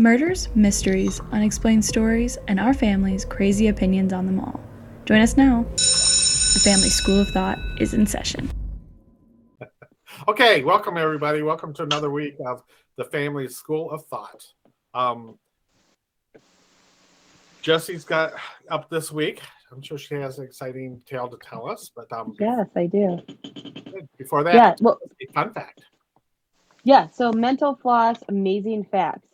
Murders, mysteries, unexplained stories, and our family's crazy opinions on them all. Join us now. The Family School of Thought is in session. Okay, welcome everybody. Welcome to another week of the Family School of Thought. Um, Jesse's got up this week. I'm sure she has an exciting tale to tell us. But um, Yes, I do. before that, Yeah, well, a fun fact. yeah. So mental floss, amazing facts.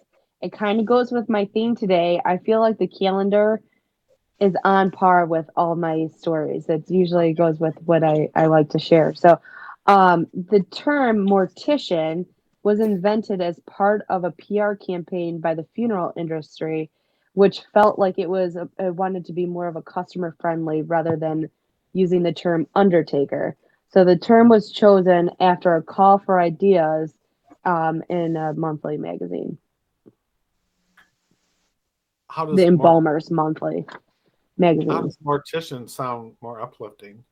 It kind of goes with my theme today. I feel like the calendar is on par with all my stories. It usually goes with what I, I like to share. So um, the term mortician was invented as part of a PR campaign by the funeral industry, which felt like it was a, it wanted to be more of a customer friendly rather than using the term undertaker. So the term was chosen after a call for ideas um, in a monthly magazine, How does the mor- Embalmers Monthly how magazine. does mortician sound more uplifting?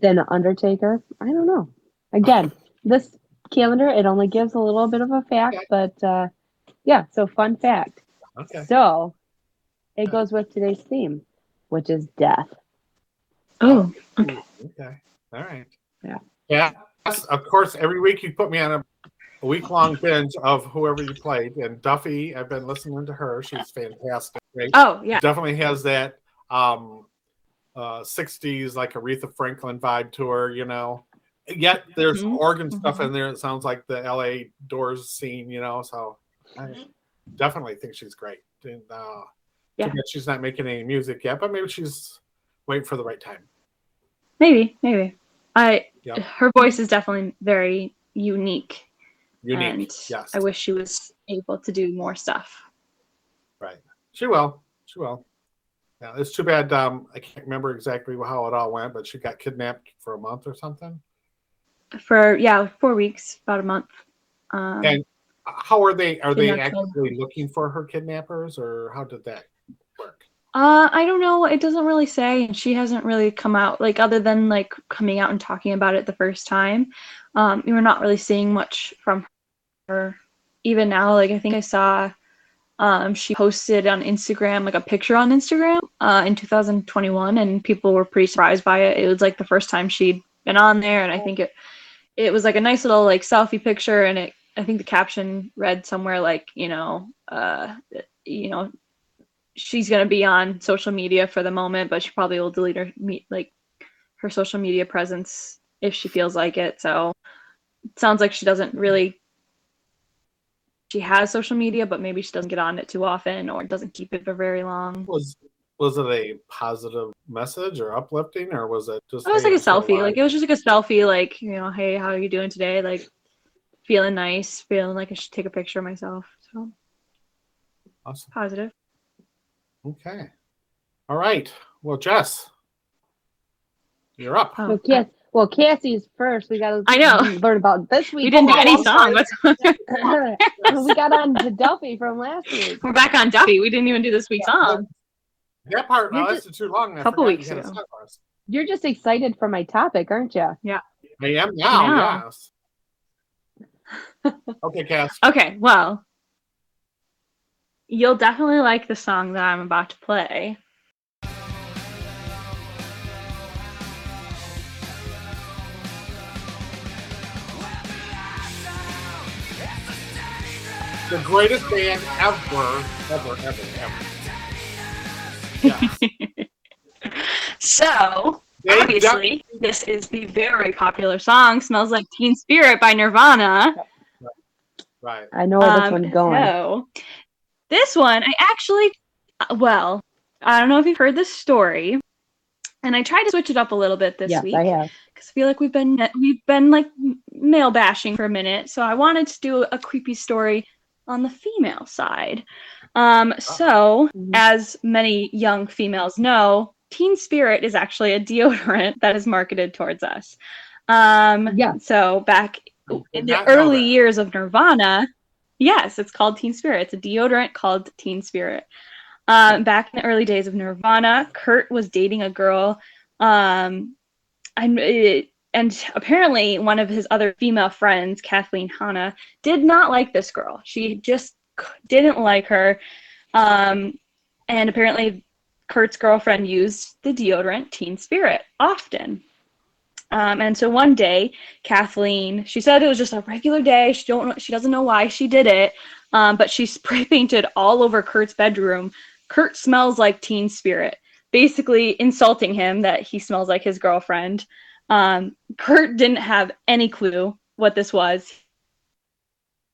than an undertaker. I don't know. Again, this calendar it only gives a little bit of a fact, Okay. but uh, yeah. So fun fact. Okay. So it goes with today's theme, which is death. Oh, Okay. All right. Yeah. Yeah. Yes, of course, every week you put me on a, a week long binge of whoever you played. And Duffy, I've been listening to her. She's fantastic. Right? oh yeah. Definitely has that um, uh, 60s, like Aretha Franklin vibe to her, you know. Yet there's Mhm. organ stuff Mhm. in there. It sounds like the LA Doors scene, you know. So I definitely think she's great. And, uh, Yeah. she's not making any music yet, but maybe she's waiting for the right time. Maybe, maybe. I Yep. her voice is definitely very unique. Unique. And yes. I wish she was able to do more stuff. Right. She will. She will. Yeah, it's too bad. Um, I can't remember exactly how it all went, but she got kidnapped for a month or something. For yeah, four weeks, about a month. Um, And How are they? Are they actually looking for her kidnappers, or how did that work? Uh, I don't know. It doesn't really say, and she hasn't really come out like other than like coming out and talking about it the first time. Um, we're not really seeing much from her. Even now, like I think I saw, um, she posted on Instagram like a picture on Instagram, uh, in 2021, and people were pretty surprised by it. It was like the first time she'd been on there, and I think it, it was like a nice little like selfie picture, and it. I think the caption read somewhere like you know, uh, you know, she's gonna be on social media for the moment, but she probably will delete her like her social media presence if she feels like it. So it sounds like she doesn't really she has social media, but maybe she doesn't get on it too often or doesn't keep it for very long. Was was it a positive message or uplifting, or was it just? It was hey, like a selfie. alive? Like it was just like a selfie, like, you know, hey, how are you doing today? Like feeling nice, feeling like I should take a picture of myself. So awesome. positive. Okay. All right. Well, Jess, you're up. Oh, Well, Cass- well, Cassie's first. We got to I know. learn about this week. we didn't do any I'm songs. we got on to Duffy from last week. We're back on Duffy. We didn't even do this week's song. That part You're lasted too long. I Couple weeks you had a ago. song for us. You're just excited for my topic, aren't you? Yeah. I am now. Yeah. Yes. okay, Cass. Okay, well, you'll definitely like the song that I'm about to play. The greatest band ever, ever, ever, ever. Yeah. So, They obviously, this is the very popular song "Smells Like Teen Spirit" by Nirvana. Right. I know where this Um, one's going. So, this one, I actually, uh, well, I don't know if you've heard this story, and I tried to switch it up a little bit this yes, week. I have. because I feel like we've been we've been like male bashing for a minute. So I wanted to do a creepy story on the female side. Um, so Mhm. as many young females know, Teen Spirit is actually a deodorant that is marketed towards us. Um, Yeah. So back in the early years of Nirvana, yes, it's called Teen Spirit. It's a deodorant called Teen Spirit. Um, back in the early days of Nirvana, Kurt was dating a girl, um, and and apparently one of his other female friends, Kathleen Hanna, did not like this girl. She just didn't like her. Um, and apparently, Kurt's girlfriend used the deodorant Teen Spirit often. Um, and so one day, Kathleen, she said it was just a regular day. She don't she doesn't know why she did it, um, but she spray painted all over Kurt's bedroom. Kurt smells like Teen Spirit, basically insulting him that he smells like his girlfriend. Um, Kurt didn't have any clue what this was.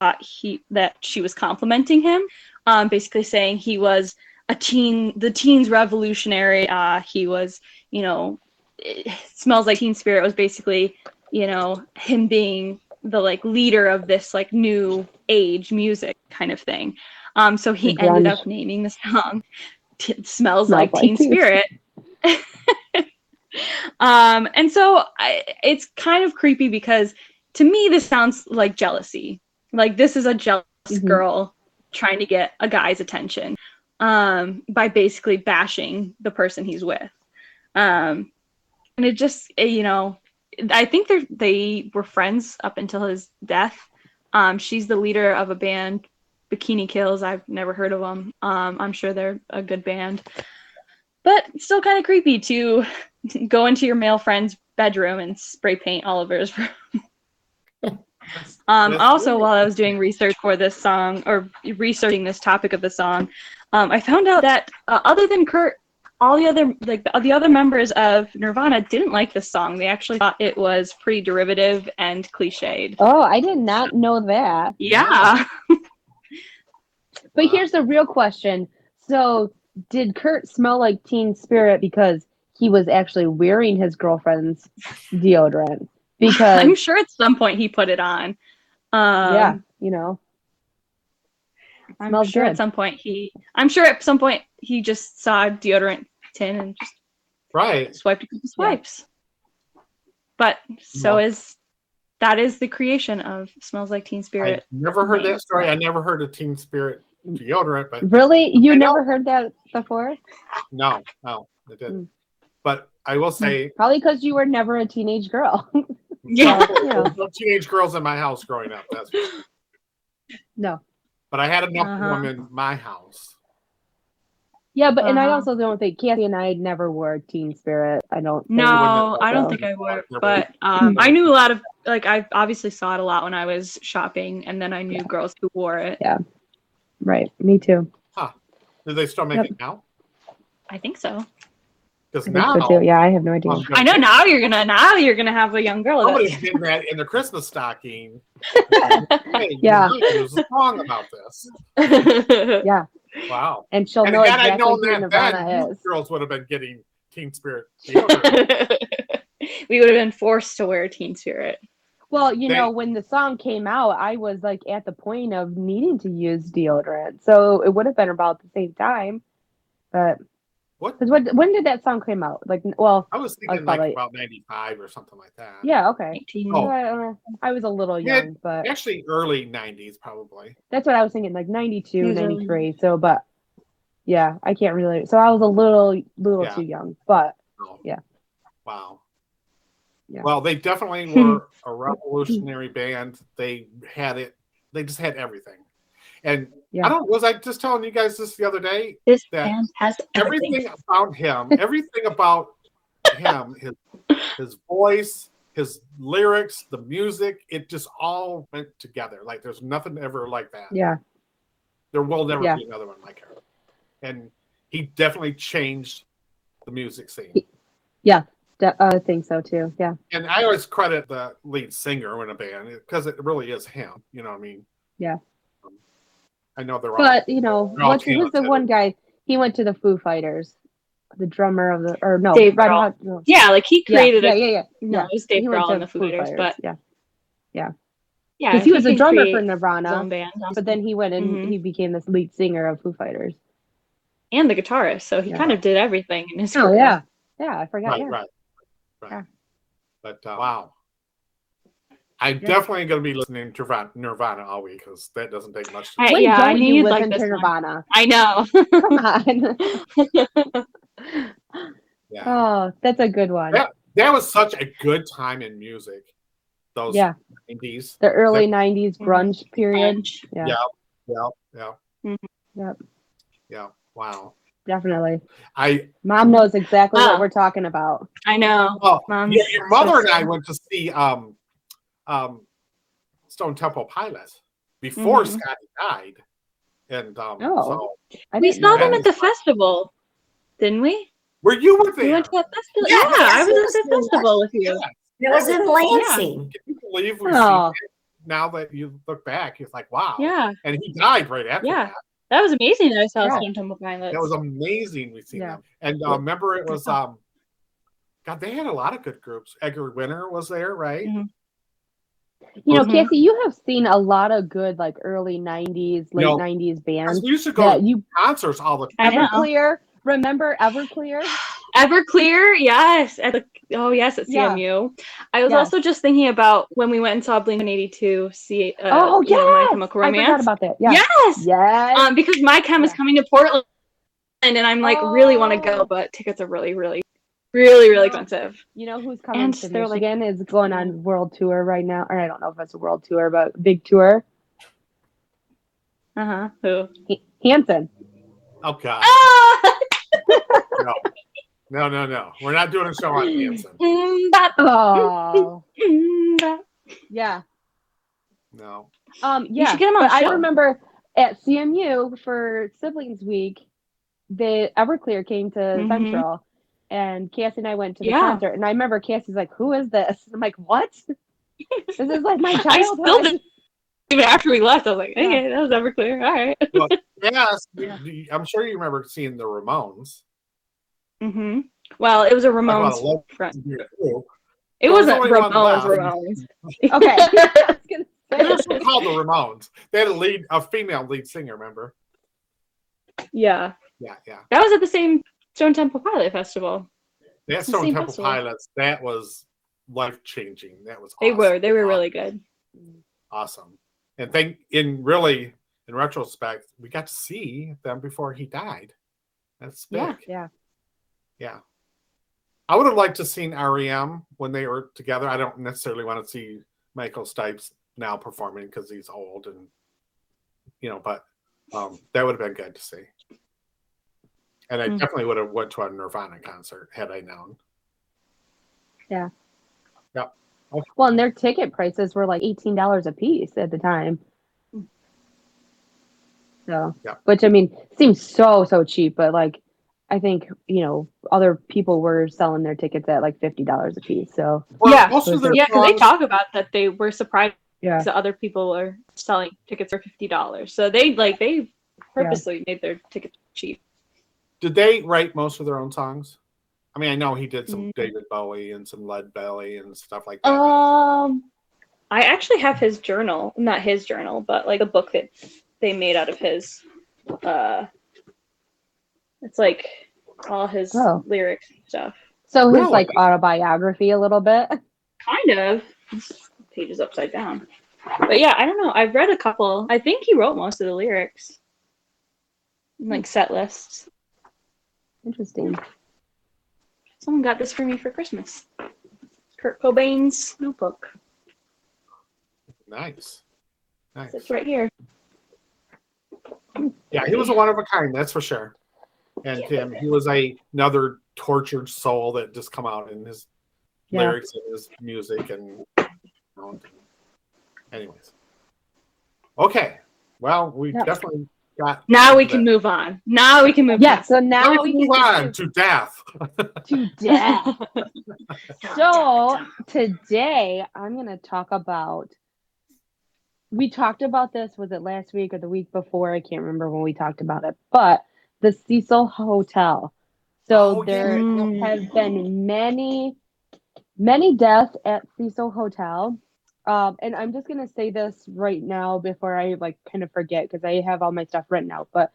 Thought he that she was complimenting him, um, basically saying he was a teen, the teens revolutionary. Uh, he was, you know, smells like teen spirit was basically you know him being the like leader of this like new age music kind of thing. Um so he ended up naming the song smells like like teen Teen spirit. Um and so I, it's kind of creepy because to me this sounds like jealousy. Like this is a jealous Mhm. girl trying to get a guy's attention um by basically bashing the person he's with. Um it just eh, you know i think they they were friends up until his death. Um she's the leader of a band bikini kills. I've never heard of them um i'm sure they're a good band. But still kind of creepy to go into your male friend's bedroom and spray paint all over his room. Um also while i was doing research for this song or researching this topic of the song um, i found out that uh, other than kurt all the other like the, the other members of Nirvana didn't like this song. They actually thought it was pretty derivative and cliched. Oh, I did not know that. Yeah. But here's the real question. So, did Kurt smell like Teen Spirit because he was actually wearing his girlfriend's deodorant? Because I'm sure at some point he put it on. Um, yeah, you know, I'm smells sure good. at some point he. I'm sure at some point he just saw a deodorant tin and just Right. swiped a couple swipes. But so is that is the creation of smells like Teen I Spirit. never heard that story. I never heard of Teen Spirit deodorant, but really, you I know. never heard that before? no, no, it didn't. Mm. But I will say, Probably because you were never a teenage girl. Yeah. Yeah. no teenage girls in my house growing up. That's no. But I had enough Uh-huh. of them in my house. Yeah, but and I Uh-huh. also don't think Kathy and I never wore Teen Spirit. I don't. Think No, I don't think I wore. But um, I knew a lot of like I obviously saw it a lot when I was shopping, and then I knew girls who wore it. Yeah, right. Me too. Huh? Do they still make Yep. it now? I think so. Because now so. Yeah, I have no idea. I'm gonna I know now you're gonna now you're gonna have a young girl. Somebody's getting that in the Christmas stocking. Hey, Yeah. there's a song about this. Yeah, Wow. and she'll and know had I exactly known who that Nirvana is. girls would have been getting Teen Spirit we would have been forced to wear Teen Spirit. Well, you They- know, when the song came out, I was like at the point of needing to use deodorant, so it would have been about the same time. But what? because when when did that song come out? Like, well, I was thinking probably- like about 95 or something like that. yeah, okay. 18. Oh. Uh, I was a little Yeah, young, but Actually, early 90s, probably. that's what I was thinking, like 92, Usually. 93. So, but yeah, I can't really. So I was a little, little Yeah. too young, but Oh. Yeah. Wow. Yeah. Well, they definitely were a revolutionary band. They had it. They just had everything. And Yeah. I don't. Was I just telling you guys this the other day? This That band has everything. Everything about him. Everything about him. His his voice. His lyrics, the music, it just all went together. Like there's nothing ever like that. yeah, There will never Yeah. be another one like her. And he definitely changed the music scene. de- I think so too. Yeah, and I always credit the lead singer in a band because it really is him. You know, what I mean, Yeah. I know they're all. but you know, They're all what's who's the one guy? He went to the Foo Fighters, the drummer of the or no, Dave Red Grohl. Hot- no. Yeah, like he created yeah, a yeah, yeah. no, yeah. it was Dave He went Grohl and the Foo Fighters, Fighters, but yeah, yeah, Yeah, because he was a drummer for Nirvana, band, but then he went and Mhm. he became this lead singer of Foo Fighters. and the guitarist, so he Yeah. kind of did everything in his Oh career. yeah, yeah, I forgot. right, yeah. right, right. Yeah. But uh, wow, I'm definitely going to be listening to Nirvana, Nirvana all week because that doesn't take much. To I- yeah, I don't knew you you'd like listen this to one. Nirvana? I know. Come on. yeah. oh, that's a good one. Yeah. that was such a good time in music. Those Yeah, 90s. the early '90s Mhm. grunge period. Yeah. Yeah. Yeah, yeah, Mhm. Yep. yeah. Wow. Definitely. I Mom knows exactly Wow. what we're talking about. I know. well, Mom's your, your mother and I went to see um, um, Stone Temple Pilots before Mhm. Scotty died, and um, Oh. so We saw them at the festival, didn't we? were you with there? We went to that festival. Yeah, Yeah, I yes, was at the yes. festival with you. Yeah. It was in Lansing. Can you believe we Oh. now that you look back? It's like wow. Yeah, And he died right after Yeah. that. that was amazing. That I saw Yeah. Stone Temple Pilots. That was amazing. We seen Yeah. them. And uh, remember, it was um, God. They had a lot of good groups. Edgar Winter was there, right? Mhm. You know, Mhm. Cassie, you have seen a lot of good like early '90s, late No. '90s 'Cause bands We used to go that to you concerts all the time. Everclear. Remember Everclear? Everclear, yes. At the, oh, yes, at Yeah. CMU. I was Yes. also just thinking about when we went and saw Blink 182 see uh, oh you know, My yes, Chemical I forgot Romance. about that. Yeah. Yes. Yes. Um, because my chem is coming to Portland, and I'm like really want to Oh. go, but tickets are really, really, really, really expensive. You know who's coming And to they're like- is going on world tour right now, or I don't know if it's a world tour, but big tour. Uh huh. Who? H- Hanson. Oh God, Ah! no, no, no, no. We're not doing a show on Hanson. Oh, yeah. No. Um, You yeah. should get 'em on I remember at CMU for Siblings Week, the Everclear came to Mhm. Central, and Cassie and I went to the Yeah. concert. And I remember Cassie's like, "Who is this?" I'm like, "What? this is like my I childhood." still didn't. Even after we left, I was like, Yeah. okay, that was Everclear. All right. Yes, you- you- I'm sure you remember seeing the Ramones. Mm-hmm. Well, it was a Talk a Ramones low- It There was wasn't only Ramones. Ramones. okay. I was They were called the Ramones. They had a lead, a female lead singer. Remember? yeah, Yeah, yeah. that was at the same Stone Temple Pilot Festival. They had It's the Stone Temple festival. Pilots. That was life changing. That was They were. They were really good. awesome. And think in really in retrospect, we got to see them before he died. That's big. Yeah. Yeah. Yeah. I would have liked to seen REM when they were together. I don't necessarily want to see Michael Stipes now performing because he's old and you know, but um, that would have been good to see. And I Mm. definitely would have went to a Nirvana concert had I known. Yeah. Yeah. Okay. Well, and their ticket prices were like eighteen dollars a piece at the time. So, Yeah. which I mean seems so so cheap, but like I think you know other people were selling their tickets at like fifty dollars a piece. So Well, Yeah. most of Yeah, because they talk about that they were surprised yeah, that other people were selling tickets for fifty dollars. So they like they purposely made their tickets cheap. Did they write most of their own songs? I mean, I know he did some Mm. David Bowie and some Lead Belly and stuff like that. Um, I actually have his journal, not his journal, but like a book that they made out of his. Uh, it's like all his Oh. lyrics and stuff. so his Really? like autobiography a little bit. Kind of. Pages upside down. But yeah, I don't know. I've read a couple. I think he wrote most of the lyrics, like set lists. Interesting. Someone got this for me for Christmas. Kurt Cobain's notebook. Nice. Nice. It's right here. Yeah, he was a one of a kind, that's for sure. And um, he was a another tortured soul that just come out in his Yeah. lyrics and his music and anyways. Okay. Well, we Yeah. definitely got Now we can move on. Now we can move Yeah. on. So now Now we we can move on to death. to death. So today I'm going to talk about. We talked about this. Was it last week or the week before? I can't remember when we talked about it. But the Cecil Hotel. So Oh, there yeah. have been many, many deaths at Cecil Hotel. Um, and I'm just gonna say this right now before I like kind of forget because I have all my stuff written out. But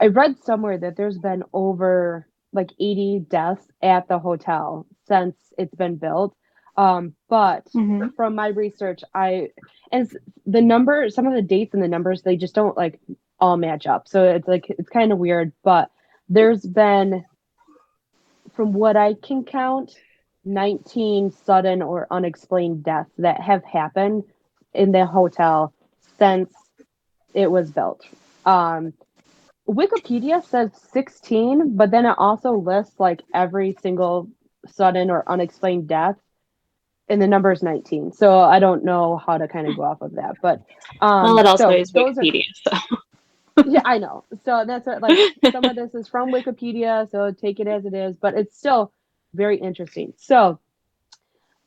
I read somewhere that there's been over like 80 deaths at the hotel since it's been built. Um, but Mhm. from my research, I and the number, some of the dates and the numbers, they just don't like all match up. So it's like it's kind of weird. But there's been, from what I can count, 19 sudden or unexplained deaths that have happened in the hotel since it was built. Um, Wikipedia says 16, but then it also lists like every single sudden or unexplained death, and the number is 19. So I don't know how to kind of go off of that. But um, well, it also so is those are- Wikipedia. so. yeah, I know. So that's what, like some of this is from Wikipedia, so take it as it is, but it's still very interesting. So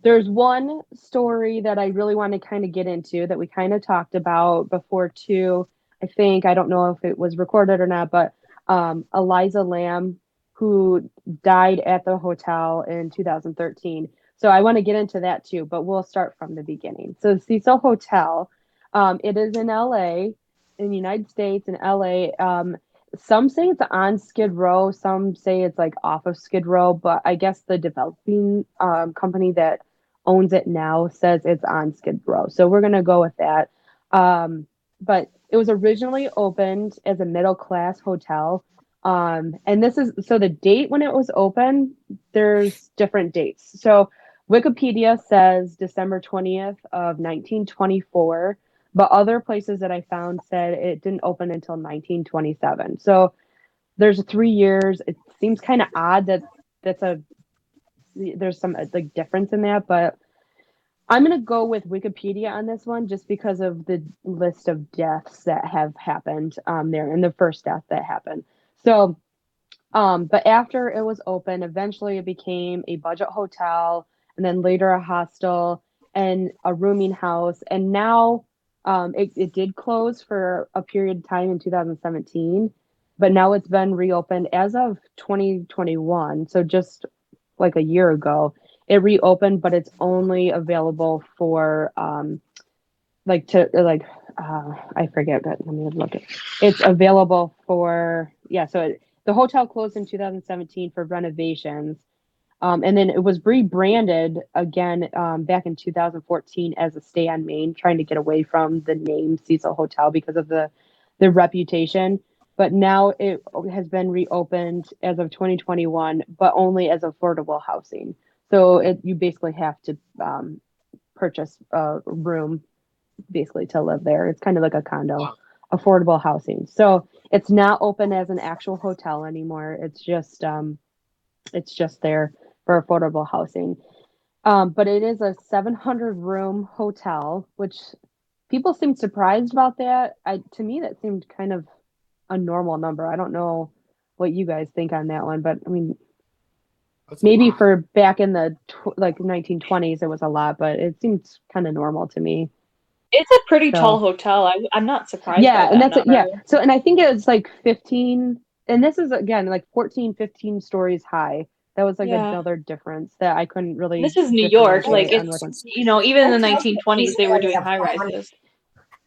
there's one story that I really want to kind of get into that we kind of talked about before too. I think I don't know if it was recorded or not, but um, Elisa Lam, who died at the hotel in 2013. So I want to get into that too, but we'll start from the beginning. So Cecil Hotel, um, it is in LA in the United States in LA. Um, some say it's on Skid Row, some say it's like off of Skid Row, but I guess the developing um, company that owns it now says it's on Skid Row. So we're gonna go with that. Um, but it was originally opened as a middle class hotel. Um, and this is so the date when it was open, there's different dates. So Wikipedia says December 20th of 1924 but other places that I found said it didn't open until 1927. So there's three years. It seems kind of odd that that's a there's some like difference in that, but I'm gonna go with Wikipedia on this one just because of the list of deaths that have happened um, there and the first death that happened. So, um, but after it was open, eventually it became a budget hotel and then later a hostel and a rooming house, and now um, it, it did close for a period of time in 2017, but now it's been reopened as of 2021. So just like a year ago, it reopened, but it's only available for um, like to like uh, I forget, but let me look at. It's available for yeah. So it, the hotel closed in 2017 for renovations. Um, and then it was rebranded again um, back in 2014 as a stay on Main, trying to get away from the name Cecil Hotel because of the the reputation. But now it has been reopened as of 2021, but only as affordable housing. So it, you basically have to um, purchase a room basically to live there. It's kind of like a condo, affordable housing. So it's not open as an actual hotel anymore. It's just um, it's just there for affordable housing. Um, but it is a 700 room hotel, which people seem surprised about that. I to me that seemed kind of a normal number. I don't know what you guys think on that one, but I mean That's maybe for back in the tw- like 1920s it was a lot, but it seems kind of normal to me. It's a pretty So- tall hotel. I, I'm not surprised. yeah by and that's it yeah so and i think it was like 15 and this is again like 14 15 stories high that was like Yeah. another difference that i couldn't really This is New York. Like it's which you know even in the 1920s they were doing high rises.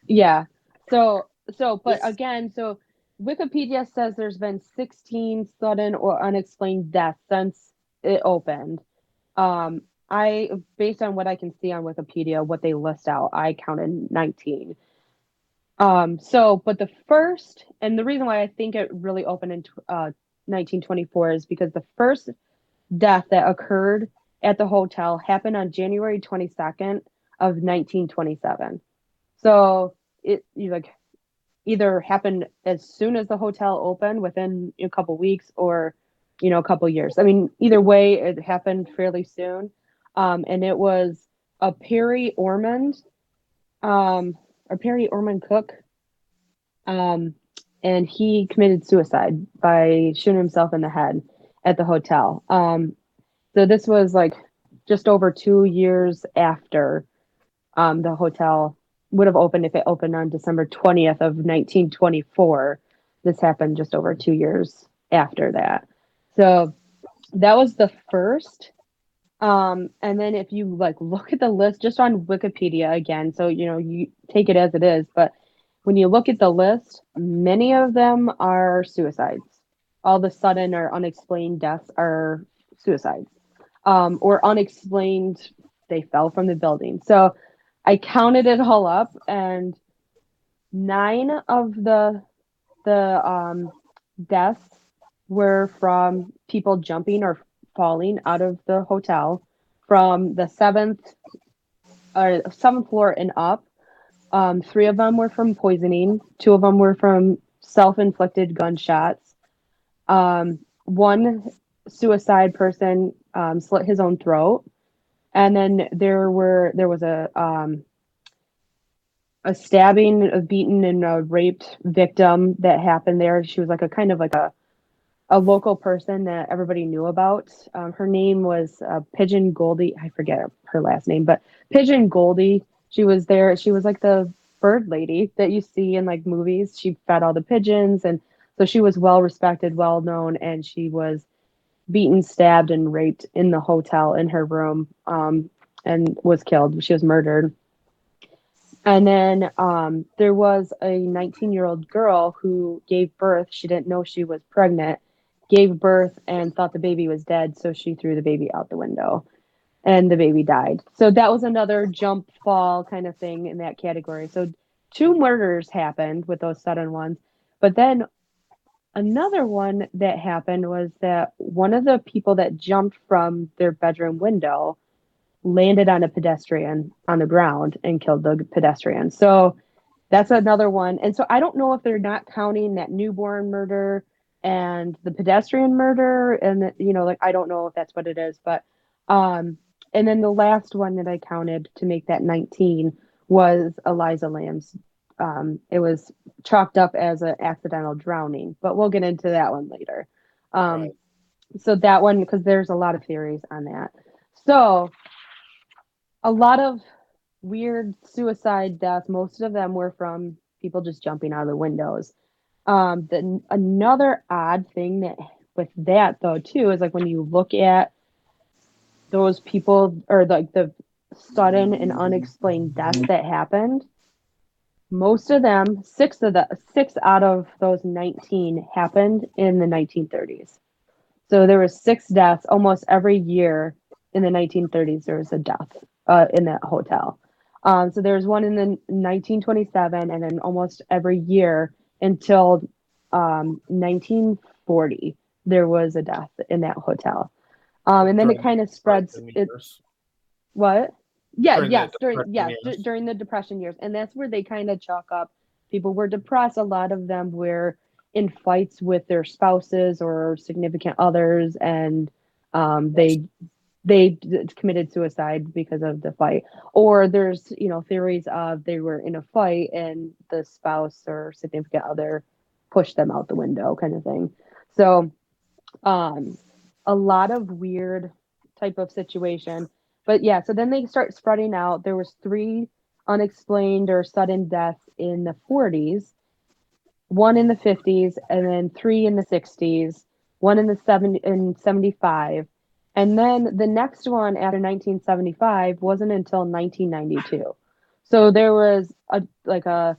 yeah so so but Yes. again so wikipedia says there's been 16 sudden or unexplained deaths since it opened um i based on what i can see on wikipedia what they list out i counted 19 um so but the first and the reason why i think it really opened in tw- uh 1924 is because the first death that occurred at the hotel happened on january 22nd of 1927 so it you like either happened as soon as the hotel opened within a couple weeks or you know a couple years. I mean either way it happened fairly soon. Um, and it was a Percy ormond um, or Percy ormond cook um, and he committed suicide by shooting himself in the head at the hotel um, so this was like just over two years after um, the hotel would have opened if it opened on December 20th of 1924. This happened just over two years after that. So that was the first. Um, and then if you like look at the list just on Wikipedia again, so you know, you take it as it is, but when you look at the list, many of them are suicides. All the sudden or unexplained deaths are suicides. Um, or unexplained, they fell from the building. So I counted it all up, and nine of the the um, deaths were from people jumping or falling out of the hotel from the seventh or seventh floor and up. Um, three of them were from poisoning. Two of them were from self-inflicted gunshots. Um, one suicide person um, slit his own throat, and then there were there was a um, a stabbing, a beaten, and a raped victim that happened there. She was like a kind of like a a local person that everybody knew about. Um, her name was uh, Pigeon Goldie. I forget her last name, but Pigeon Goldie. She was there. She was like the bird lady that you see in like movies. She fed all the pigeons, and so she was well respected, well known, and she was beaten, stabbed, and raped in the hotel in her room, um, and was killed. She was murdered. And then um, there was a 19 year old girl who gave birth. She didn't know she was pregnant, gave birth, and thought the baby was dead. So she threw the baby out the window and the baby died. So that was another jump fall kind of thing in that category. So two murders happened with those sudden ones. But then another one that happened was that one of the people that jumped from their bedroom window landed on a pedestrian on the ground and killed the pedestrian. So that's another one. And so I don't know if they're not counting that newborn murder and the pedestrian murder and you know like I don't know if that's what it is, but um and then the last one that I counted to make that 19 was Elisa Lam's um it was chalked up as an accidental drowning, but we'll get into that one later. Um Right. so that one because there's a lot of theories on that. So a lot of weird suicide deaths. Most of them were from people just jumping out of the windows. Um, the another odd thing that with that though too is like when you look at those people or like the sudden and unexplained deaths that happened. Most of them, six of the six out of those 19 happened in the 1930s. So there was six deaths almost every year in the 1930s. There was a death uh, in that hotel. Um, so there was one in the 1927, and then almost every year until um, 1940, there was a death in that hotel. Um, and then it kind of spreads. It, what? Yeah, During yes, during years. d- during the depression years, and that's where they kind of chalk up. People were depressed. A lot of them were in fights with their spouses or significant others, and um, they they d- committed suicide because of the fight. Or there's you know theories of they were in a fight and the spouse or significant other pushed them out the window, kind of thing. So, um, a lot of weird type of situation but yeah so then they start spreading out. There was three unexplained or sudden deaths in the 40s one in the 50s and then three in the 60s one in the 70 in 75 and then the next one after 1975 wasn't until 1992 so there was a like a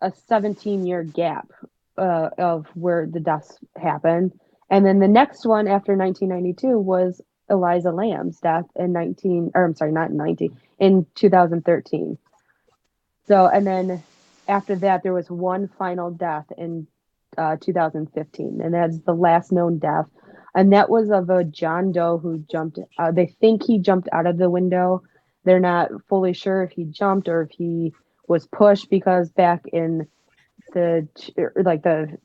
a 17 year gap uh, of where the deaths happened. And then the next one after 1992 was Elisa Lam's death in 19 or I'm sorry, not in 19 in 2013. So and then after that there was one final death in uh, 2015 and that's the last known death and that was of a John Doe who jumped uh, they think he jumped out of the window. They're not fully sure if he jumped or if he was pushed because back in the like the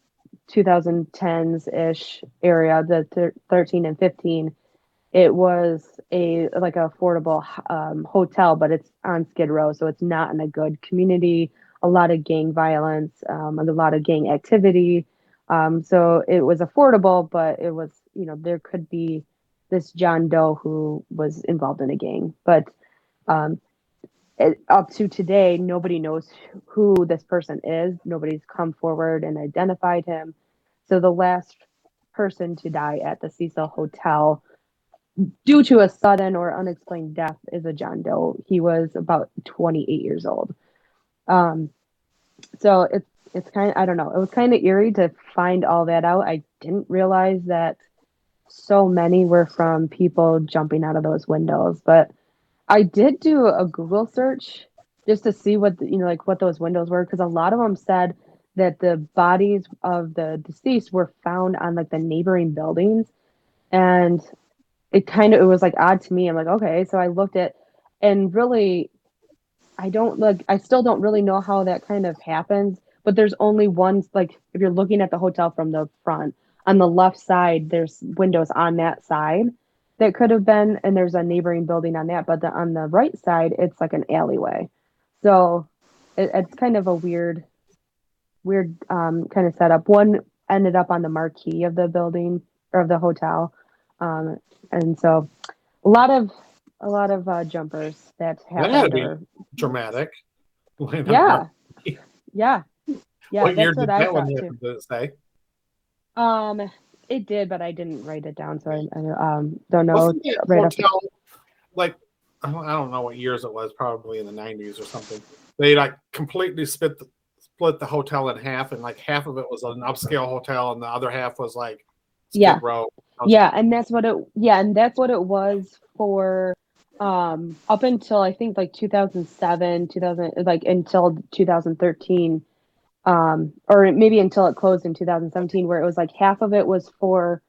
2010s ish area, the thir- 13 and 15, it was a like an affordable um, hotel, but it's on Skid Row, so it's not in a good community. A lot of gang violence, um, and a lot of gang activity. Um, so it was affordable, but it was you know there could be this John Doe who was involved in a gang, but um, it, up to today, nobody knows who this person is. Nobody's come forward and identified him. So the last person to die at the Cecil Hotel due to a sudden or unexplained death is a John Doe. He was about 28 years old. Um, so it's it's kind of I don't know. It was kind of eerie to find all that out. I didn't realize that so many were from people jumping out of those windows, but I did do a Google search just to see what you know like what those windows were because a lot of them said that the bodies of the deceased were found on like the neighboring buildings and it kind of it was like odd to me i'm like okay so i looked at and really I don't like I still don't really know how that kind of happens, but there's only one like if you're looking at the hotel from the front, on the left side there's windows on that side that could have been and there's a neighboring building on that, but the, on the right side it's like an alleyway. So it, it's kind of a weird weird um, kind of setup. One ended up on the marquee of the building or of the hotel. Um, and so a lot of a lot of uh, jumpers that That had to be or- Dramatic. yeah, yeah, yeah. what year that's did what I that one thought happen, too. did it say? Um, it did, but I didn't write it down, so I, I um don't know. Right hotel like I don't, know what years it was, probably in the nineties or something. They like completely split the, split the hotel in half, and like half of it was an upscale hotel, and the other half was like Skid Yeah. Row. Yeah, and that's what it. Yeah, and that's what it was for. Um, up until I think like 2007, 2000, like until 2013, um, or maybe until it closed in 2017, where it was like half of it was for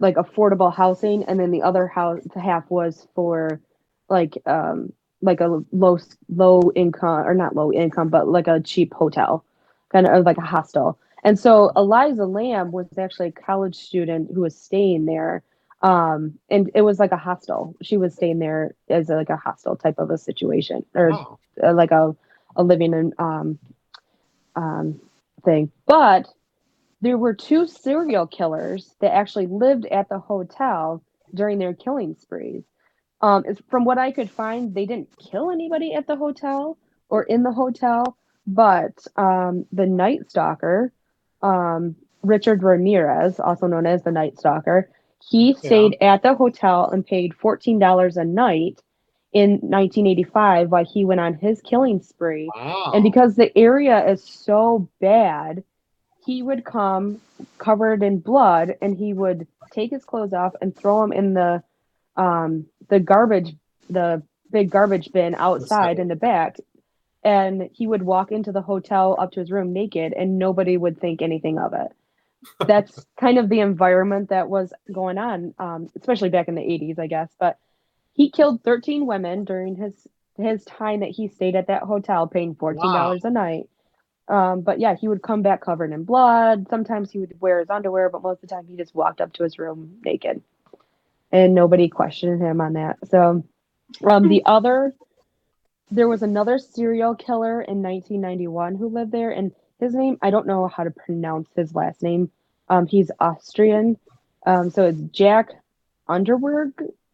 like affordable housing, and then the other house half was for like um like a low low income or not low income, but like a cheap hotel, kind of like a hostel. And so Elisa Lam was actually a college student who was staying there. Um, and it was like a hostel. She was staying there as a, like a hostel type of a situation or Oh, uh, like a, a living in, um, um, thing. But there were two serial killers that actually lived at the hotel during their killing sprees. Um, from what I could find, they didn't kill anybody at the hotel or in the hotel, but um, the Night Stalker, um, Richard Ramirez, also known as the Night Stalker, he stayed at the hotel and paid $14 a night in 1985 while he went on his killing spree. wow. And because the area is so bad, he would come covered in blood and he would take his clothes off and throw them in the um the garbage the big garbage bin outside in the back and he would walk into the hotel up to his room naked and nobody would think anything of it. That's kind of the environment that was going on um, especially back in the 80s i guess. But he killed 13 women during his his time that he stayed at that hotel paying $14 a night. Um, but yeah he would come back covered in blood. Sometimes he would wear his underwear but most of the time he just walked up to his room naked. And nobody questioned him on that. So um, the other there was another serial killer in 1991 who lived there and his name i don't know how to pronounce his last name. Um, he's austrian. Um, so it's jack underberg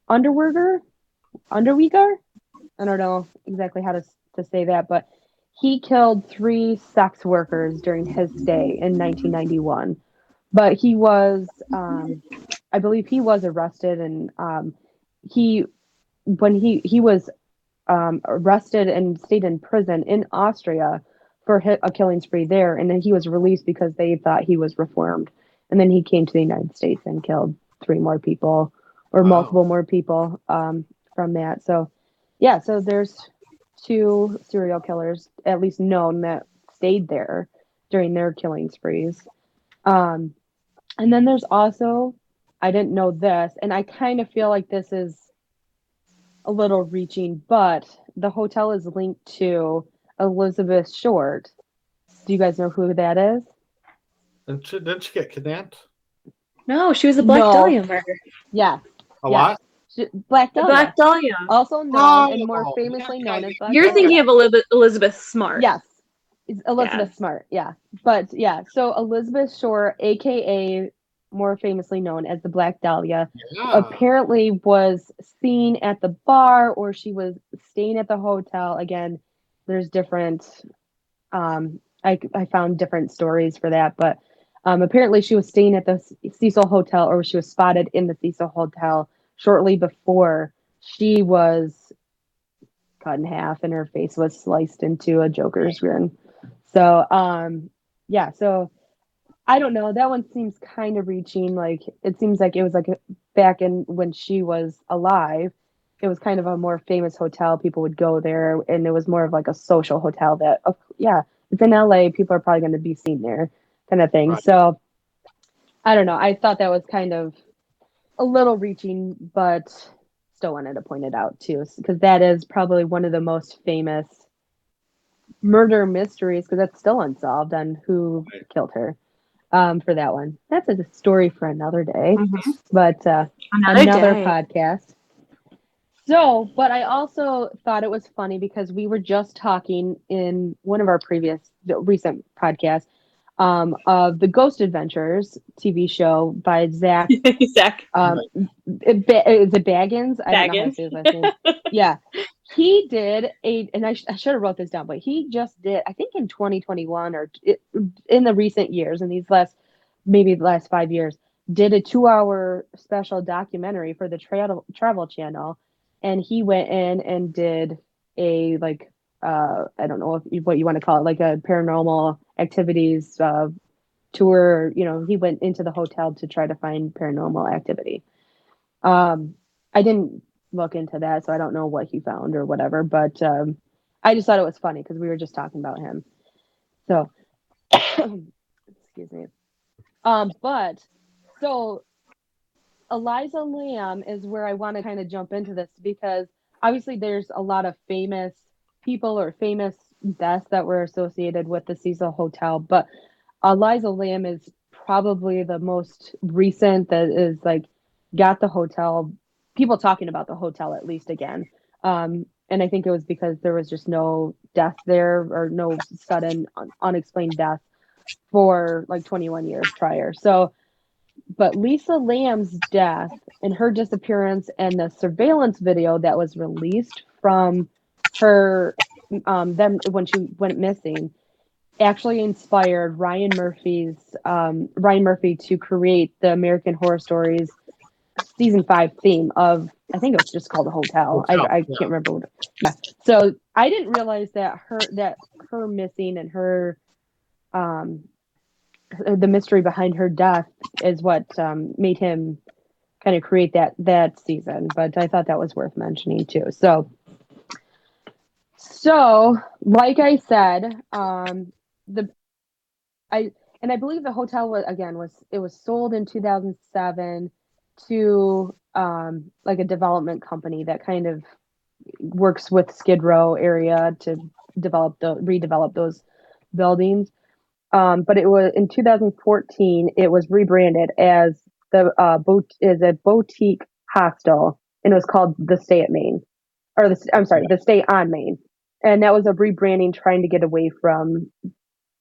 underwerger? Underweger? I don't know exactly how to, to say that but he killed three sex workers during his stay in 1991 but he was um, i believe he was arrested and um, he when he he was um, arrested and stayed in prison in Austria for a killing spree there, and then he was released because they thought he was reformed, and then he came to the United States and killed three more people or Wow. multiple more people um, from that. So, yeah, so there's two serial killers at least known that stayed there during their killing sprees. Um, and then there's also I didn't know this, and I kind of feel like this is a little reaching, but the hotel is linked to Elizabeth Short. Do you guys know who that is? Didn't she, didn't she get kidnapped? No, she was a Black No. Dahlia murder. Yeah, A Yeah. what? she- Black The Dahlia, Black Dahlia. also known Oh, and more oh, famously yeah, known as Black You're Dahlia. thinking of Elizabeth, Elizabeth Smart. Yes. It's Elizabeth Smart, yeah. But yeah, so Elizabeth Short, aka more famously known as the Black Dahlia, Yeah. apparently was seen at the bar or she was staying at the hotel. Again, there's different um I I found different stories for that, but um apparently she was staying at the Cecil Hotel or she was spotted in the Cecil Hotel shortly before she was cut in half and her face was sliced into a Joker's grin. So um yeah, so I don't know. That one seems kind of reaching. Like it seems like it was like back in when she was alive. It was kind of a more famous hotel. People would go there, and it was more of like a social hotel. That, oh, yeah, it's in LA. People are probably going to be seen there, kind of thing. Right. So, I don't know. I thought that was kind of a little reaching, but still wanted to point it out too, because that is probably one of the most famous murder mysteries because that's still unsolved on who Right. killed her. Um, for that one, that's a story for another day. Mhm. But uh, Another, another day. podcast. So, but I also thought it was funny because we were just talking in one of our previous the recent podcasts um, of the Ghost Adventures TV show by Zach. Zach. Um, it, it Baggins? I don't know how to Baggins. say his last name. yeah, he did a, and I, sh- I should have wrote this down, but he just did. I think in 2021 or it, in the recent years, in these last maybe the last five years, did a two-hour special documentary for the travel Travel Channel, and he went in and did a like uh I don't know if what you want to call it, like a paranormal activities uh, tour. You know, he went into the hotel to try to find paranormal activity. Um, I didn't look into that, so I don't know what he found or whatever. But um, I just thought it was funny because we were just talking about him. So, excuse me. Um, but so Elisa Lam is where I want to kind of jump into this because obviously there's a lot of famous people or famous deaths that were associated with the Cecil Hotel, but Elisa Lam is probably the most recent that is like got the hotel people talking about the hotel at least again. Um, and I think it was because there was just no death there or no sudden un- unexplained death for like 21 years prior. So, but Lisa Lam's death and her disappearance and the surveillance video that was released from her um them when she went missing actually inspired Ryan Murphy's um Ryan Murphy to create the American Horror Stories season 5 theme of I think it was just called a hotel. Hotel, I, I yeah. can't remember what yeah. So I didn't realize that her that her missing and her um the mystery behind her death is what um, made him kind of create that that season. But I thought that was worth mentioning too. So, so like I said, um, the I and I believe the hotel was again was it was sold in 2007 to um, like a development company that kind of works with Skid Row area to develop the redevelop those buildings. Um, but it was in 2014. It was rebranded as the uh, is a boutique hostel, and it was called the Stay at Main, or the I'm sorry, the Stay on Main, and that was a rebranding trying to get away from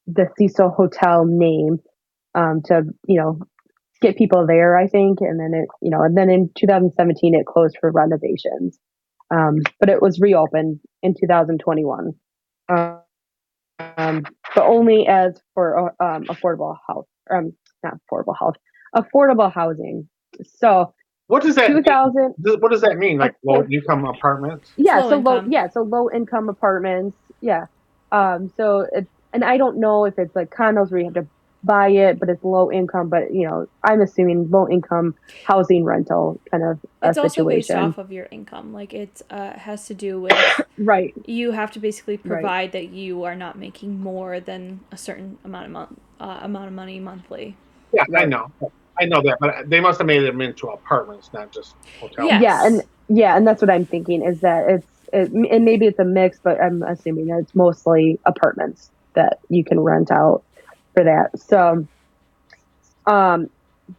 the Cecil Hotel name um, to you know get people there. I think, and then it you know, and then in 2017 it closed for renovations, um, but it was reopened in 2021. Um, um, but only as for uh, um, affordable health, um, not affordable health, affordable housing. So What does that? mean? 2000, What does that mean? Like low income apartments? yeah, Low so low, income. yeah, so low income apartments, yeah. Um, so it, and I don't know if it's like condos where you have to buy it, but it's low income. But you know, I'm assuming low income housing rental kind of a It's also based off of your income. Like it uh, has to do with right? you have to basically Right. provide that you are not making more than a certain amount of mon- uh, amount of money monthly. Yeah, I know. I know that, but they must have made them into apartments, not just hotels. Yeah. Yeah, and yeah, and that's what I'm thinking is that it's it, and maybe it's a mix, but I'm assuming that it's mostly apartments that you can rent out for that. So, um,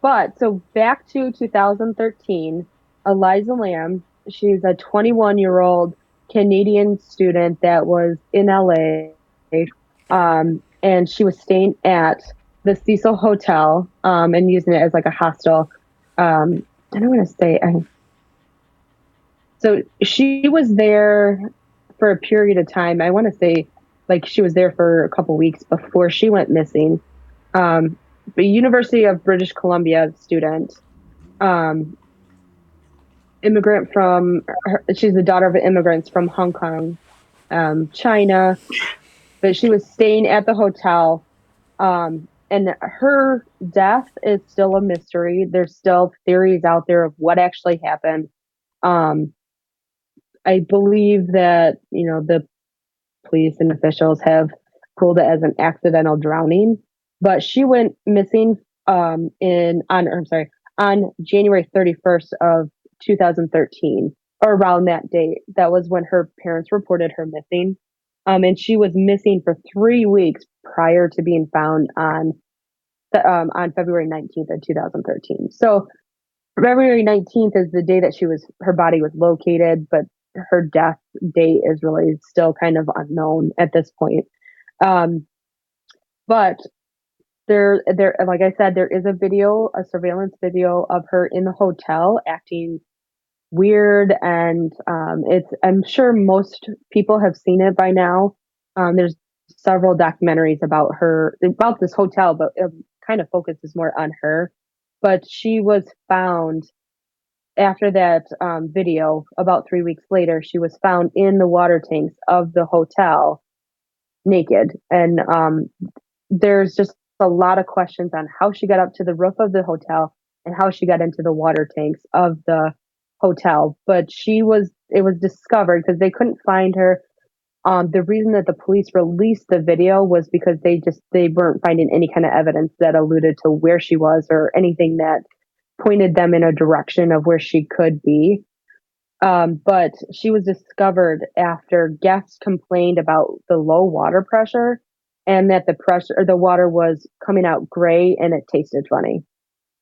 but so back to 2013, Elisa Lam, she's a 21 year old Canadian student that was in LA, um, and she was staying at the Cecil Hotel um, and using it as like a hostel. Um, I don't want to say. I, so she was there for a period of time. I want to say, like she was there for a couple weeks before she went missing. Um, University of British Columbia student, um, immigrant from. Her, she's the daughter of immigrants from Hong Kong, um, China, but she was staying at the hotel. Um, and her death is still a mystery. There's still theories out there of what actually happened. Um, I believe that you know the police and officials have ruled it as an accidental drowning, but she went missing um, in on I'm sorry on January 31st of 2013 or around that date. That was when her parents reported her missing. Um, and she was missing for three weeks prior to being found on the, um, on February 19th of 2013. So February 19th is the day that she was her body was located, but her death date is really still kind of unknown at this point. Um, but there, there, like I said, there is a video, a surveillance video of her in the hotel acting weird, and um, it's. I'm sure most people have seen it by now. Um, there's several documentaries about her, about this hotel, but it kind of focuses more on her. But she was found after that um, video, about three weeks later, she was found in the water tanks of the hotel naked. And um, there's just a lot of questions on how she got up to the roof of the hotel and how she got into the water tanks of the hotel. But she was, it was discovered because they couldn't find her. Um, the reason that the police released the video was because they just they weren't finding any kind of evidence that alluded to where she was or anything that pointed them in a direction of where she could be. Um, but she was discovered after guests complained about the low water pressure and that the pressure or the water was coming out gray and it tasted funny.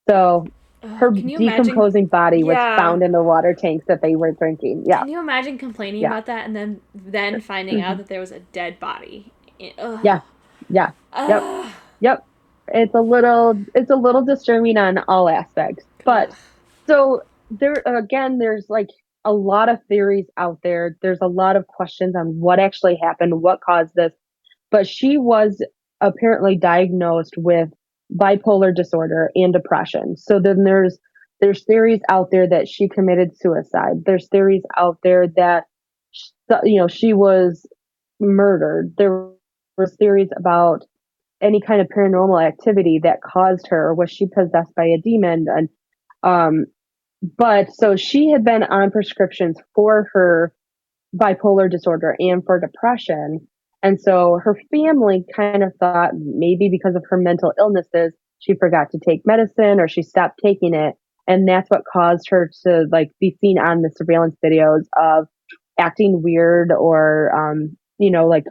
So her you imagine? decomposing body was Yeah. found in the water tanks that they were drinking. Yeah. Can you imagine complaining Yeah. about that and then then finding out Mhm. that there was a dead body? Ugh. Yeah. Yeah. Yep. Yep. It's a little it's a little disturbing on all aspects. But so there again there's like a lot of theories out there. There's a lot of questions on what actually happened, what caused this. But she was apparently diagnosed with bipolar disorder and depression. So then there's there's theories out there that she committed suicide. There's theories out there that you know she was murdered. There was theories about any kind of paranormal activity that caused her or was she possessed by a demon and um but so she had been on prescriptions for her bipolar disorder and for depression and so her family kind of thought maybe because of her mental illnesses she forgot to take medicine or she stopped taking it and that's what caused her to like be seen on the surveillance videos of acting weird or um you know like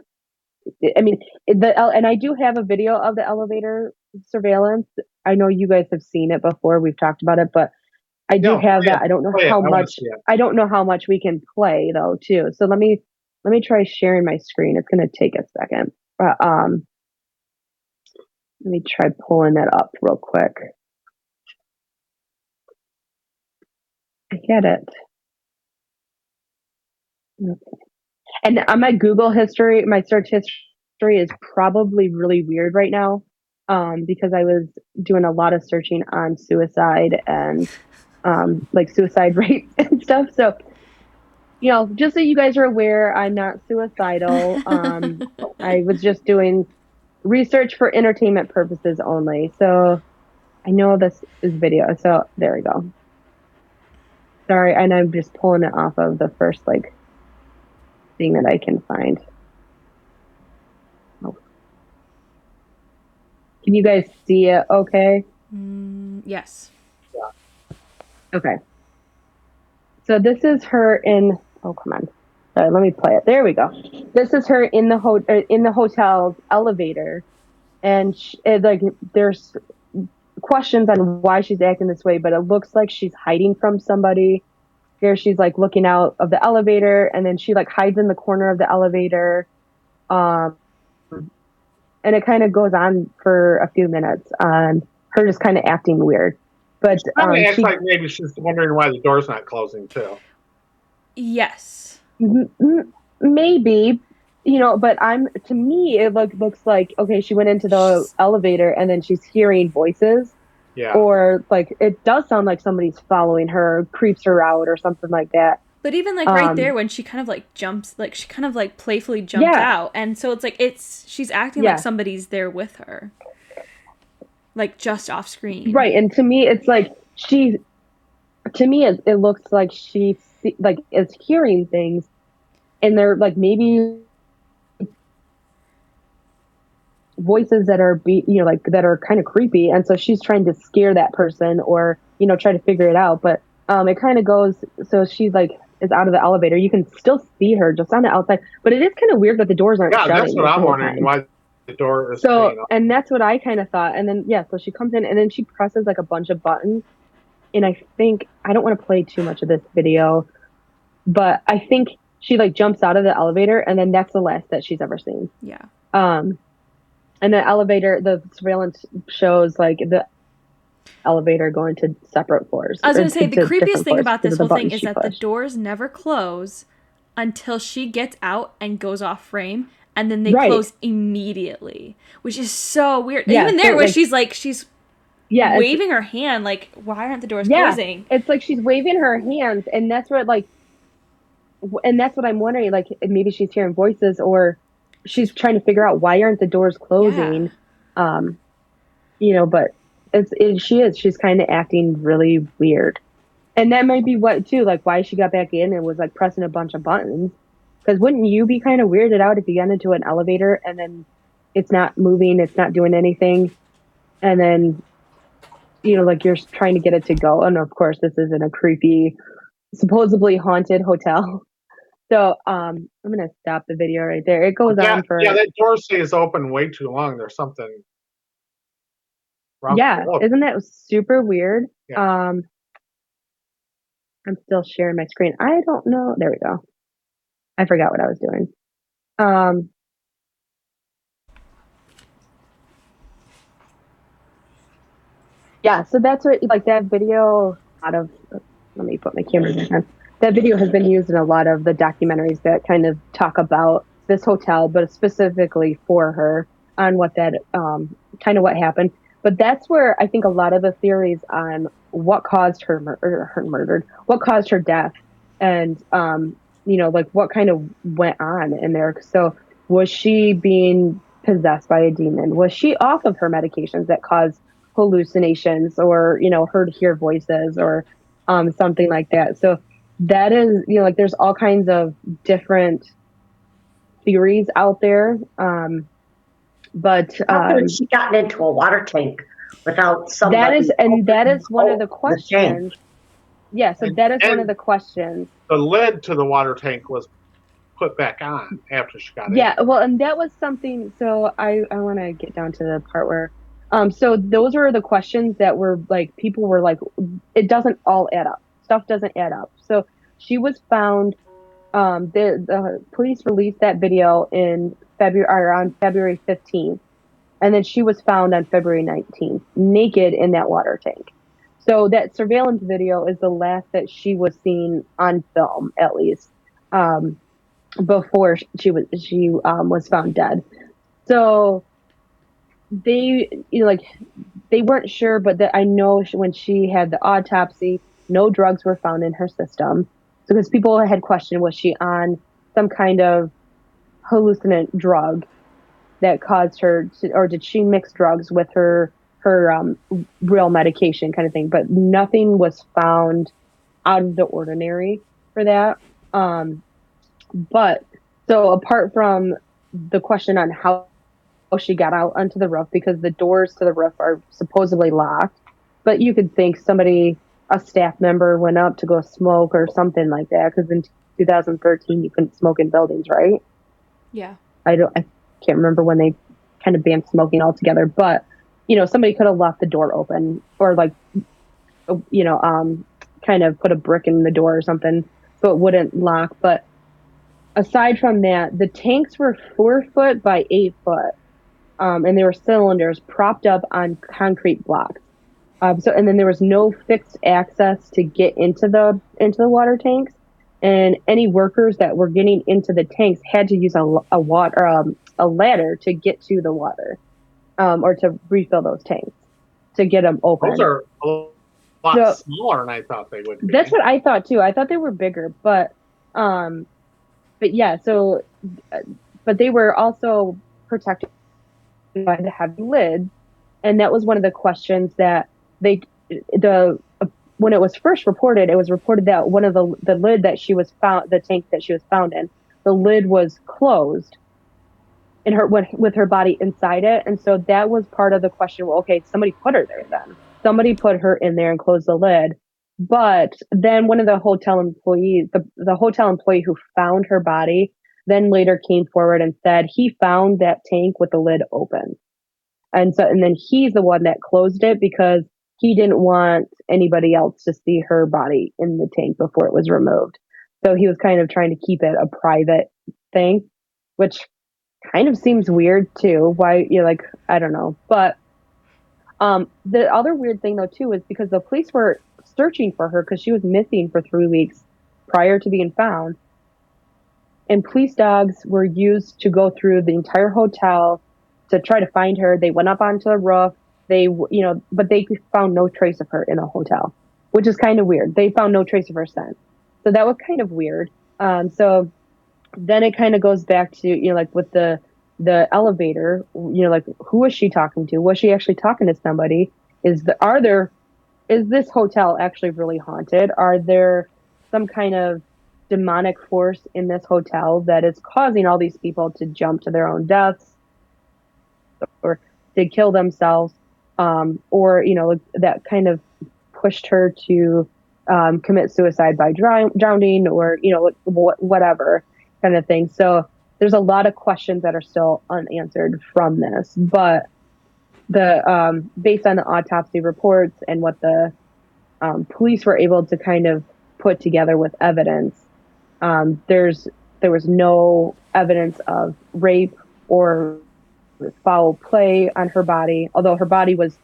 I mean, the and I do have a video of the elevator surveillance. I know you guys have seen it before. We've talked about it, but I do No, have play that. it. I don't know it. how I much. see. I don't know how much we can play though, too. So let me let me try sharing my screen. It's going to take a second. But, um, let me try pulling that up real quick. I get it. Okay. And on my Google history, my search history is probably really weird right now um, because I was doing a lot of searching on suicide and um, like suicide rate and stuff. So, you know, just so you guys are aware, I'm not suicidal. Um, I was just doing research for entertainment purposes only. So I know this is video. So there we go. Sorry, and I'm just pulling it off of the first like thing that I can find. Oh. Can you guys see it okay? Mm, yes. Okay. So this is her in. Oh come on. Sorry, let me play it. There we go. This is her in the ho- uh, in the hotel's elevator, and sh it, like there's questions on why she's acting this way, but it looks like she's hiding from somebody. Here she's like looking out of the elevator, and then she like hides in the corner of the elevator. Um, and it kind of goes on for a few minutes on her just kind of acting weird. But um, Probably acts she, like maybe she's wondering why the door's not closing too. Yes. M- m- maybe you know but i'm to me it look, looks like okay she went into the elevator and then she's hearing voices Yeah. or like it does sound like somebody's following her creeps her out or something like that But even like right Um, there when she kind of like jumps, like she kind of like playfully jumps Yeah. out, and so it's like it's she's acting Yeah. like somebody's there with her, like just off screen. right and to me it's like she to me it, it looks like she like is hearing things and they're like maybe voices that are be you know like that are kind of creepy and so she's trying to scare that person or you know try to figure it out but um it kind of goes so she's like is out of the elevator. You can still see her just on the outside, but it is kind of weird that the doors aren't Yeah, shutting. that's what I'm wondering. time. Why the door is So, staying and that's what I kind of thought. And then, yeah, so she comes in and then she presses like a bunch of buttons. And I think, I don't want to play too much of this video, but I think she like jumps out of the elevator and then that's the last that she's ever seen. Yeah. Um, and the elevator, the surveillance shows like the elevator going to separate floors. I was gonna say the creepiest thing about this whole thing is that the doors never close until she gets out and goes off frame, and then they Right. close immediately, which is so weird. Yeah, Even there, so, where like- she's like she's yeah, waving her hand, like why aren't the doors Yeah. closing? it's like she's waving her hands and that's what like and that's what i'm wondering like maybe she's hearing voices or she's trying to figure out why aren't the doors closing? Um you know but it's it, she is she's kind of acting really weird. And that might be what too like why she got back in and was like pressing a bunch of buttons. Because wouldn't you be kind of weirded out if you got into an elevator and then it's not moving it's not doing anything? And then you know, like you're trying to get it to go. And of course, this isn't a creepy, supposedly haunted hotel. So um, I'm gonna stop the video right there. It goes yeah, on for yeah, that door stays open way too long. There's something. wrong yeah, isn't that super weird? Yeah. Um, I'm still sharing my screen. I don't know. There we go. I forgot what I was doing. Um, yeah, so that's what like that video. Out of let me put my camera back on. That video has been used in a lot of the documentaries that kind of talk about this hotel, but specifically for her on what that um, kind of what happened. But that's where I think a lot of the theories on what caused her mur- her murdered, what caused her death, and um, you know, like what kind of went on in there. So was she being possessed by a demon? Was she off of her medications that caused hallucinations, or you know, her to hear voices, or um, something like that? So that is, you know, like there's all kinds of different theories out there. Um, but How could um, she gotten into a water tank without somebody? that is and that is one of the opening the questions yeah so that is one of the questions The lid to the water tank was put back on after she got yeah well and that was something so i i want to get down to the part where um so those are the questions that were like people were like it doesn't all add up stuff doesn't add up. So she was found um the the police released that video in february on february 15th and then she was found on february 19th naked in that water tank. So that surveillance video is the last that she was seen on film at least um before she was she um, was found dead. So they you know like they weren't sure, but that I know when she had the autopsy, no drugs were found in her system. So because people had questioned was she on some kind of hallucinant drug that caused her to, or did she mix drugs with her her um, real medication kind of thing? But nothing was found out of the ordinary for that. Um, but so apart from the question on how she got out onto the roof, because the doors to the roof are supposedly locked, but you could think somebody, a staff member, went up to go smoke or something like that. Because in 2013 you couldn't smoke in buildings, right? Yeah. I don't, I can't remember when they kind of banned smoking altogether, but you know, somebody could have left the door open or like, you know, um, kind of put a brick in the door or something so it wouldn't lock. But aside from that, the tanks were four foot by eight foot, um, and they were cylinders propped up on concrete blocks. Um, so, and then there was no fixed access to get into the into the water tanks, and any workers that were getting into the tanks had to use a, a water um, a ladder to get to the water, um, or to refill those tanks to get them open. Those are a lot So- smaller than I thought they would be. That's what I thought too. I thought they were bigger, but um, but yeah. So, uh, but they were also protected by the heavy lid, and that was one of the questions that they the uh, when it was first reported, it was reported that one of the the lid that she was found, the tank that she was found in, the lid was closed, in her with, with her body inside it, and so that was part of the question. Well, okay, somebody put her there then. Somebody put her in there and closed the lid but then one of the hotel employees, the, the hotel employee who found her body, then later came forward and said he found that tank with the lid open. And so, and then he's the one that closed it because he didn't want anybody else to see her body in the tank before it was removed. So he was kind of trying to keep it a private thing, which kind of seems weird too. Why you're like, I don't know. But um, the other weird thing though too is because the police were searching for her because she was missing for three weeks prior to being found. And police dogs were used to go through the entire hotel to try to find her. They went up onto the roof. They, you know, but they found no trace of her in a hotel, which is kind of weird. They found no trace of her scent. So that was kind of weird. Um, so then it kind of goes back to, you know, like with the, the elevator, you know, like who was she talking to? Was she actually talking to somebody? Is the, are there, is this hotel actually really haunted? Are there some kind of demonic force in this hotel that is causing all these people to jump to their own deaths or to kill themselves? Um, or, you know, that kind of pushed her to um, commit suicide by drown- drowning or, you know, wh- whatever kind of thing. So there's a lot of questions that are still unanswered from this, but the um, based on the autopsy reports and what the um, police were able to kind of put together with evidence, um, there's there was no evidence of rape or foul play on her body, although her body was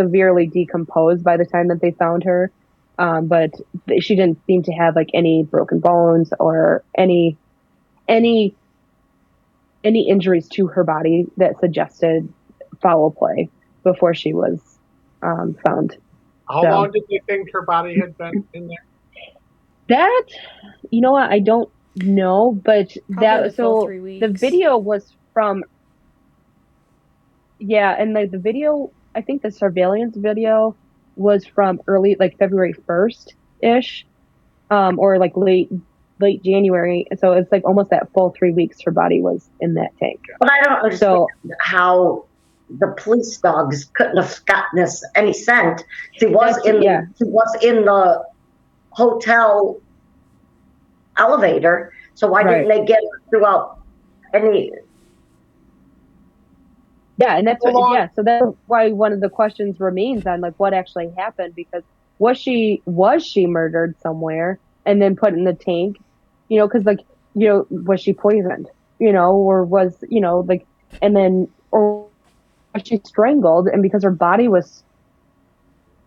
severely decomposed by the time that they found her. Um, but she didn't seem to have like any broken bones or any any any injuries to her body that suggested foul play before she was um, found. How So- long did they think her body had been in there? That you know what I don't know, but Probably that the so three weeks. the video was from yeah, and the, the video I think the surveillance video was from early like February first ish, um, or like late late January. So it's like almost that full three weeks her body was in that tank. But I don't understand So how the police dogs couldn't have gotten us any scent. She was in yeah. he was in the hotel elevator, so why didn't they get her throughout any Yeah, and that's what, yeah. So that's why one of the questions remains on like what actually happened because was she was she murdered somewhere and then put in the tank, you know? Because like you know was she poisoned, you know, or was you know like and then or was she strangled and because her body was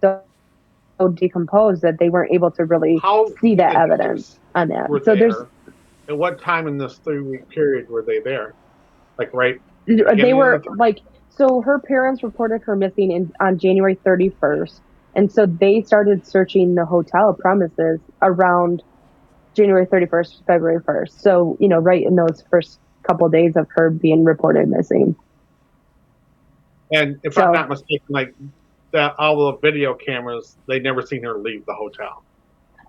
so, so decomposed that they weren't able to really How see many evidence on that. So there? there's At what time in this three week period were they there? Like right they were like so her parents reported her missing in, on January 31st and so they started searching the hotel premises around January 31st February 1st so you know right in those first couple days of her being reported missing. And if So- I'm not mistaken, like that, all the video cameras, they never seen her leave the hotel.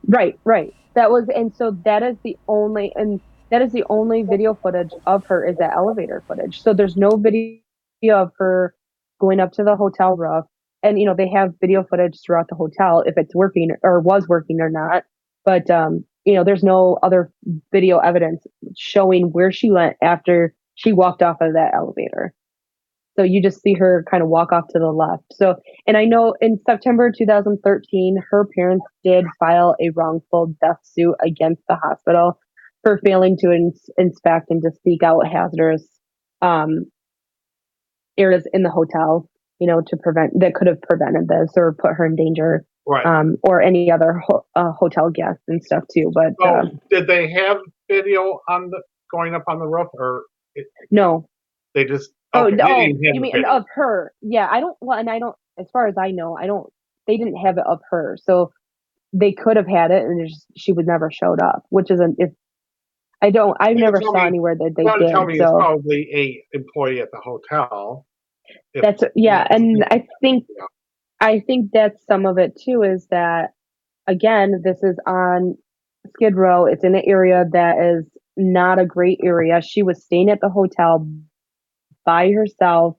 right right. That was and so that is the only and that is the only video footage of her is that elevator footage. So there's no video of her going up to the hotel roof. And you know they have video footage throughout the hotel if it's working or was working or not. But um you know there's no other video evidence showing where she went after she walked off of that elevator. So you just see her kind of walk off to the left. So and i know in september 2013 her parents did file a wrongful death suit against the hospital for failing to ins- inspect and to seek out hazardous um areas in the hotel you know to prevent that could have prevented this or put her in danger Right. um, or any other ho- uh, hotel guests and stuff too. But so uh, did they have video on the going up on the roof, or it, no, they just? oh okay, no, you mean video. of her? Yeah, I don't. Well, and I don't. As far as I know, I don't. They didn't have it of her, so they could have had it, and just, she would never showed up. Which is an if. I don't. I You never saw me- anywhere that they did. tell me it's So probably a employee at the hotel. If- that's yeah, and I think Yeah. I think that's some of it too. Is that again, this is on Skid Row. It's in an area that is not a great area. She was staying at the hotel by herself,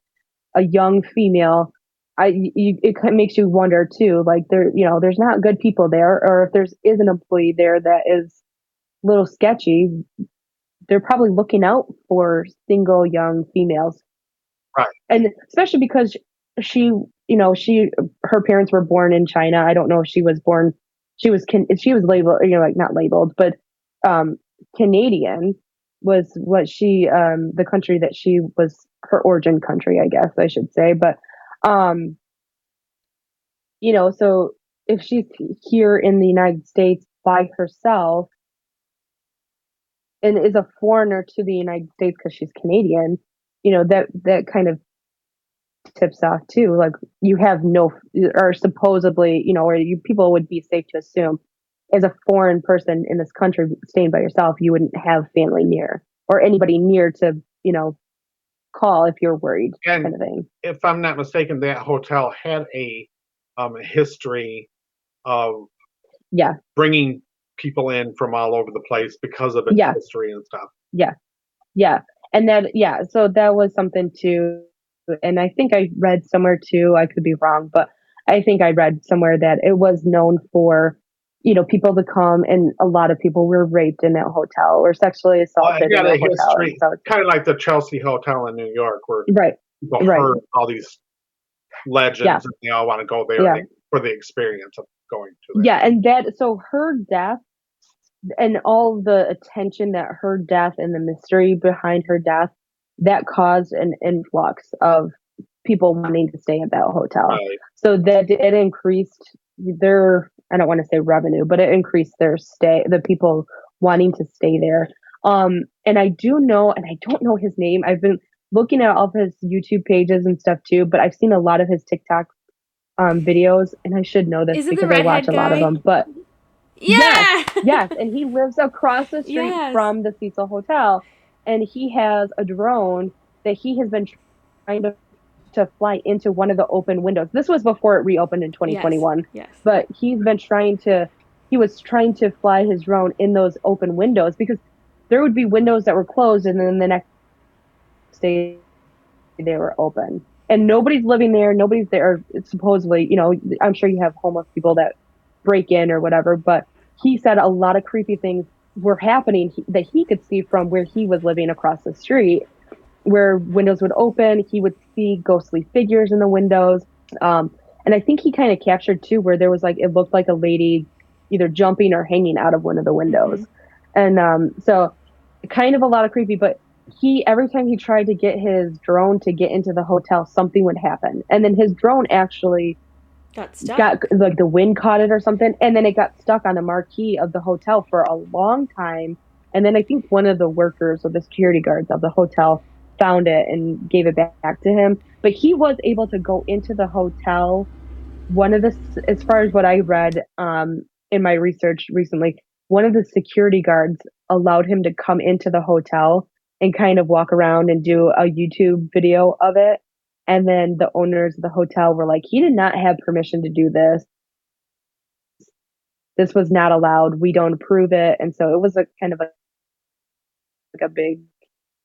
a young female. I you, it makes you wonder too. Like there, you know, there's not good people there, or if there's is an employee there that is little sketchy, they're probably looking out for single young females. Right. And especially because she, you know, she her parents were born in China. I don't know if she was born. She was can she was labeled, you know, like not labeled, but um, Canadian was what she um the country that she was her origin country, I guess I should say. But um, you know, so if she's here in the United States by herself and is a foreigner to the United States because she's Canadian, you know, that that kind of tips off too. Like you have no, or supposedly, you know, or you people would be safe to assume, as a foreign person in this country staying by yourself, you wouldn't have family near or anybody near to, you know, call if you're worried, And kind of thing. if I'm not mistaken, that hotel had a um, history of Yeah. bringing people in from all over the place because of its Yeah. history and stuff. Yeah. Yeah. And then, yeah, so that was something too. And I think I read somewhere too, I could be wrong, but I think I read somewhere that it was known for, you know, people to come and a lot of people were raped in that hotel or sexually assaulted yeah, in that the hotel. So it's- Kind of like the Chelsea Hotel in New York, where right. people Right. heard all these legends Yeah. and they all want to go there Yeah. for the experience of going to there. Yeah. And that, so her death and all the attention that her death and the mystery behind her death, that caused an influx of people wanting to stay at that hotel. Right. so that it increased their i don't want to say revenue but it increased their stay the people wanting to stay there um and i do know and i don't know his name i've been looking at all of his youtube pages and stuff too but i've seen a lot of his tiktok um videos and i should know this Is it because i watch redhead a lot of them but Yeah. yes, and he lives across the street Yes. from the Cecil Hotel, and he has a drone that he has been trying to to fly into one of the open windows. This was before it reopened in 2021, Yes. but he's been trying to. He was trying to fly his drone in those open windows because there would be windows that were closed, and then the next day they were open. And nobody's living there. Nobody's there. Supposedly, you know, I'm sure you have homeless people that break in or whatever, but he said a lot of creepy things were happening that he could see from where he was living across the street, where windows would open. He would see ghostly figures in the windows. Um, and I think he kind of captured too, where there was like, it looked like a lady either jumping or hanging out of one of the windows. And um, so kind of a lot of creepy, but he, every time he tried to get his drone to get into the hotel, something would happen. And then his drone actually Got stuck. got like the wind caught it or something and then it got stuck on the marquee of the hotel for a long time and then i think one of the workers or the security guards of the hotel found it and gave it back to him but he was able to go into the hotel one of the as far as what i read um, in my research recently one of the security guards allowed him to come into the hotel and kind of walk around and do a youtube video of it and then the owners of the hotel were like, he did not have permission to do this. This was not allowed. We don't approve it. And so it was a kind of a like a big,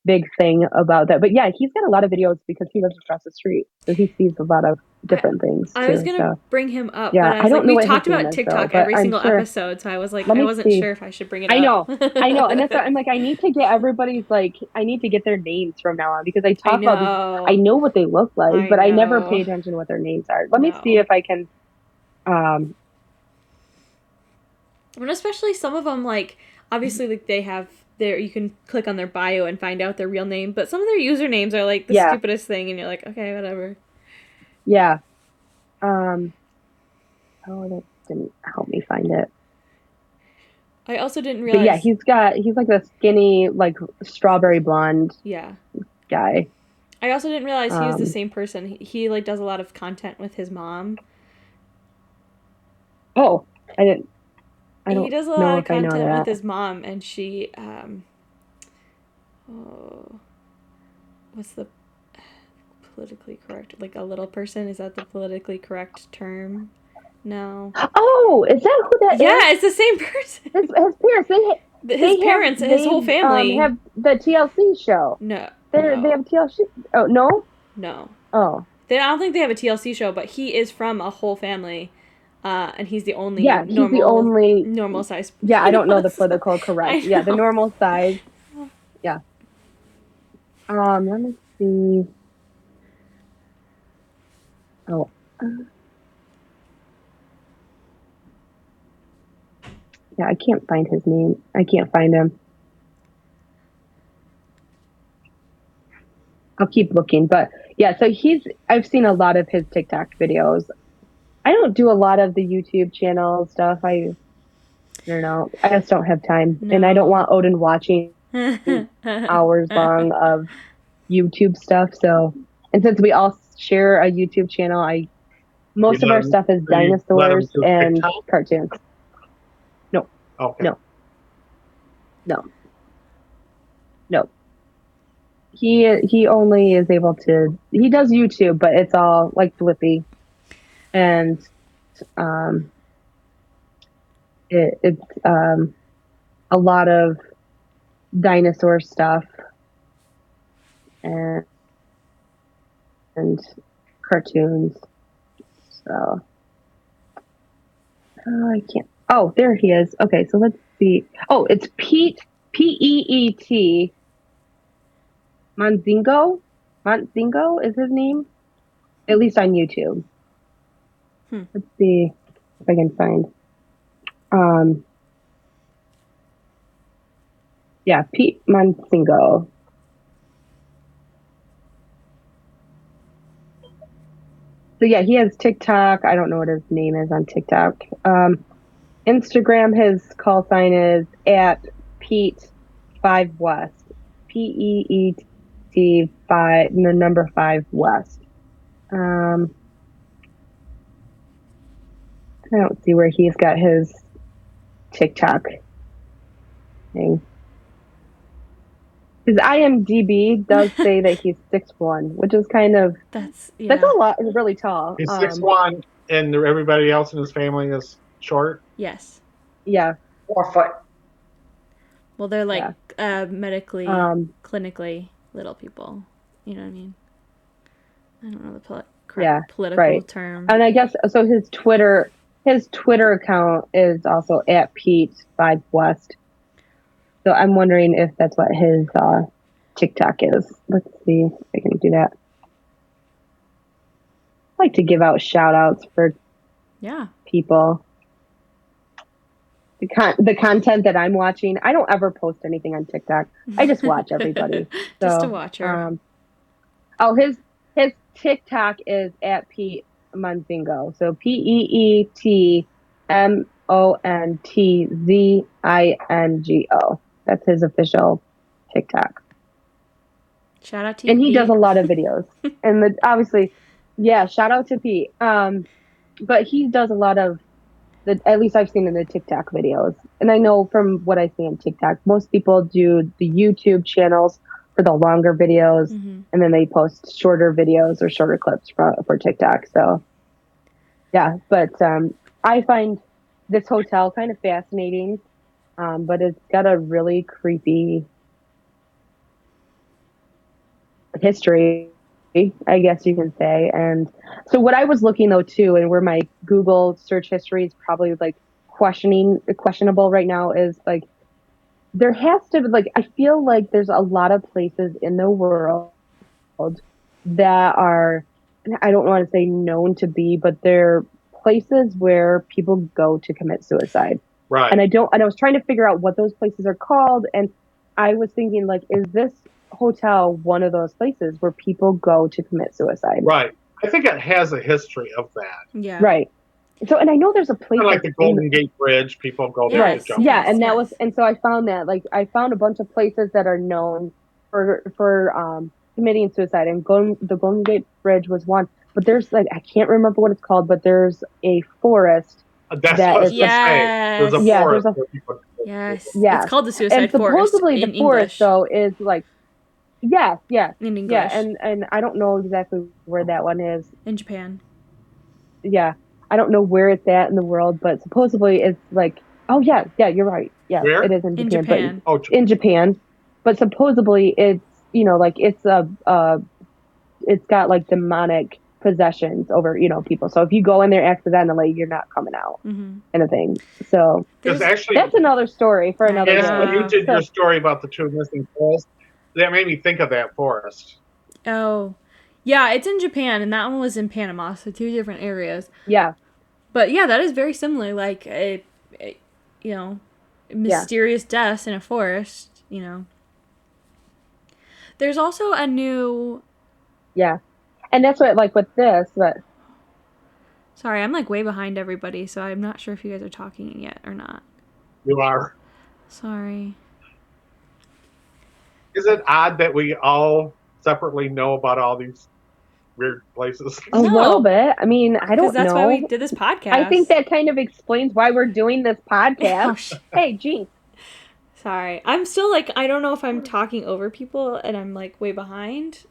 big thing about that. But yeah, he's got a lot of videos because he lives across the street. So he sees a lot of different things. I was too, gonna so. bring him up, Yeah, but I I don't like, know we talked about though, TikTok but every single sure- episode, so I was like, I wasn't see. sure if I should bring it up. I up. know, I know, and that's what I'm like. I need to get everybody's like. I need to get their names from now on because I I talk about. These. I know what they look like, I but I never pay attention to what their names are. Let me see if I can. Um, And especially some of them, like obviously, like they have their. You can click on their bio and find out their real name, but some of their usernames are like the Yeah. stupidest thing, and you're like, okay, whatever. Yeah. Um. Oh, that didn't help me find it. I also didn't realize. But yeah, he's got he's like the skinny, like strawberry blonde yeah. guy. I also didn't realize he was the Um, same person. He, he like does a lot of content with his mom. Oh, I didn't. I he does a lot of if I know content with his mom, and she, um, oh, what's the politically correct? Like a little person? Is that the politically correct term? No. Oh, is that who that Yeah, it's the same person. His, his parents. They, His they have- parents, his they, whole family. um, have the TLC show. no, They no, they have TLC. Oh no. no. Oh, They, I don't think they have a TLC show, but he is from a whole family, uh, and he's the only Yeah, he's normal the only. normal size. Yeah, I don't know the political correct. Yeah, the normal size. Yeah. Um, let me see. Oh. Yeah, I can't find his name. I can't find him. I'll keep looking, but yeah, so he's I've seen a lot of his TikTok videos. I don't do a lot of the YouTube channel stuff. I I don't know. I just don't have time. And I don't want Odin watching hours long of YouTube stuff. So, and since we all share a YouTube channel, I most You of our stuff is you let 'em dinosaurs and TikTok? cartoons. No. Okay. No. No. No. He he only is able to he does YouTube, but it's all like Flippy, and um, it, it's um, a lot of dinosaur stuff and and cartoons. So oh, I can't. Oh, there he is. Okay, so let's see. Oh, it's Peet P E E T Montzingo. Montzingo is his name, at least on YouTube. Hmm. Let's see if I can find. Um. Yeah, Peet Montzingo. So yeah, he has TikTok. I don't know what his name is on TikTok. Um, Instagram, his call sign is at Peet Five West. P E E T five the number five West. Um, I don't see where he's got his TikTok thing. His IMDb does say that he's six one, which is kind of That's yeah. that's a lot. Really tall. He's Um, six one, and everybody else in his family is short. Yes. Yeah. Four foot. Well, they're like uh, medically, Um, clinically little people. You know what I mean? I don't know the poli- correct Yeah, political right. term. and I guess so. His Twitter, his Twitter account is also at Peet Five West. So I'm wondering if that's what his uh, TikTok is. Let's see if I can do that. I like to give out shout outs for yeah. people. The, con- the content that I'm watching, I don't ever post anything on TikTok. I just watch everybody. just So, to watch her. Um, oh, his his TikTok is at Peet Montzingo. So P E E T M O N T Z I N G O. That's his official TikTok, Shout out to you and he Peet. does a lot of videos. and the, obviously, yeah, shout out to Peet. Um, but he does a lot of the. At least I've seen in the TikTok videos, and I know from what I see on TikTok, most people do the YouTube channels for the longer videos Mhm. and then they post shorter videos or shorter clips for, for TikTok. So, yeah, but um, I find this hotel kind of fascinating, um, but it's got a really creepy history, I guess you can say. And so, what I was looking though too, and where my Google search history is probably like questioning questionable right now is like there has to be like I feel like there's a lot of places in the world that are I don't want to say known to be, but they're places where people go to commit suicide. Right. And I don't and I was trying to figure out what those places are called and I was thinking like is this hotel one of those places where people go to commit suicide? right. I think it has a history of that. Yeah. Right. So and I know there's a place Kind of like the that's in- Golden Gate Bridge. People go there Yes. to jump. yeah and that was and so i found that like i found a bunch of places that are known for for um committing suicide and golden, the golden gate bridge was one but there's like i can't remember what it's called but there's a forest That's That what I was is- gonna say. There's a Yes. Yeah, forest there's a- Yes. Yeah. It's called the Suicide and Forest supposedly in the forest English. though is like yeah yeah in English. yeah and and i don't know exactly where that one is in Japan. yeah i don't know where it's at in the world but supposedly it's like oh yeah yeah you're right yeah Where? it is in In japan, but Japan. Oh, in Japan, but supposedly it's you know like it's a uh, it's got like demonic possessions over you know people. So if you go in there accidentally, you're not coming out, Mm-hmm. kind of thing. So actually, that's another story for another yes, Yeah. when you did your story about the two missing forests, that made me think of that forest. Oh, yeah, it's in Japan, and that one was in Panama, so two different areas. Yeah, But yeah, that is very similar. Like a, a you know, mysterious deaths in a forest. You know. There's also a new. yeah, and that's what like with this, but Sorry, I'm like way behind everybody, so I'm not sure if you guys are talking yet or not. You are. Sorry. Is it odd that we all separately know about all these weird places? a No. little bit. I mean, I don't Because that's know. why we did this podcast. I think that kind of explains why we're doing this Oh, podcast. hey, Gene. Sorry. I'm still like I don't know if I'm talking over people and I'm like way behind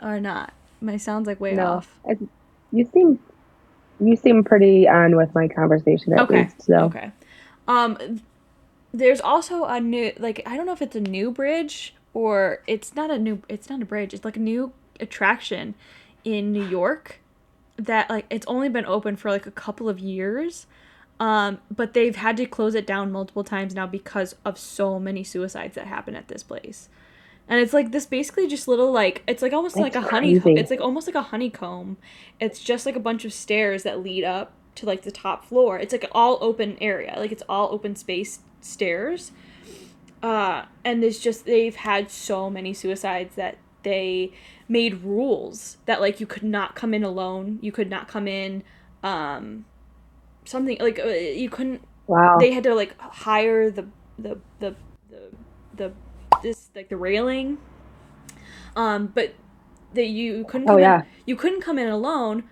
or not. My sound's like way No, off. I, you seem you seem pretty on with my conversation at Okay. least. So Okay. Um there's also a new like I don't know if it's a new bridge or it's not a new it's not a bridge. It's like a new attraction in New York that like it's only been open for like a couple of years. Um but they've had to close it down multiple times now because of so many suicides that happen at this place. And it's like this basically just little like it's like almost like a That's honey crazy. it's like almost like a honeycomb. It's just like a bunch of stairs that lead up to like the top floor. It's like all open area. Like it's all open space stairs. Uh and it's just they've had so many suicides that they made rules that like you could not come in alone. You could not come in um something like uh, you couldn't wow. they had to like hire the the the the, the this like the railing. Um but that you couldn't Oh, yeah. in, you couldn't come in alone.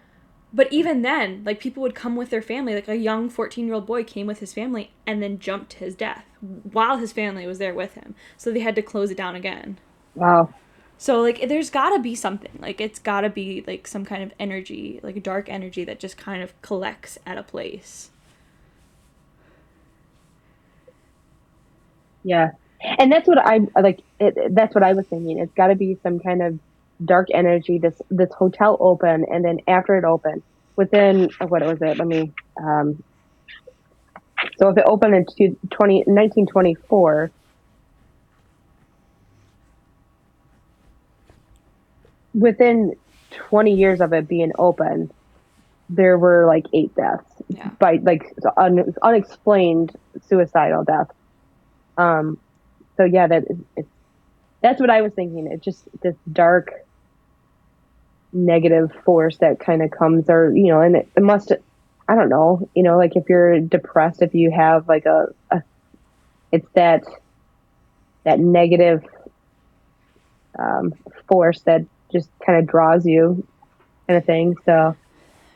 But even then like people would come with their family. Like a young 14 year old boy came with his family and then jumped to his death while his family was there with him. So they had to close it down again. Wow. so like there's gotta be something. Like it's gotta be like some kind of energy like dark energy that just kind of collects at a place. Yeah. And that's what I like. It, that's what I was thinking. It's got to be some kind of dark energy. This this hotel open, and then after it opened, within what was it? Let me. Um, so if it opened in two- 20, 1924, within 20 years of it being open, there were like eight deaths Yeah. by like un, unexplained suicidal death. Um, so yeah, that is, that's what I was thinking. It's just this dark, negative force that kind of comes, or you know, and it, it must. I don't know. You know, like if you're depressed, if you have like a, a it's that that negative um, force that just kind of draws you, kind of thing. So,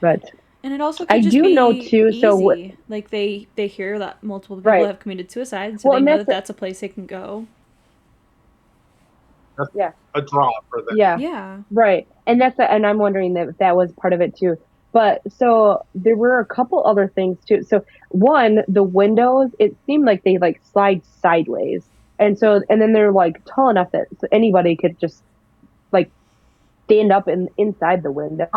but And it also I could just do be know, too, so what- easy. like they they hear that multiple people Right. have committed suicide, so Well, they know that's that that's a place they can go. Yeah. A draw for them. yeah, Yeah. Right. And that's and I'm wondering that if that was part of it too. But so there were a couple other things too. So one, the windows, it seemed like they like slide sideways. And so and then they're like tall enough that so anybody could just like stand up in inside the window.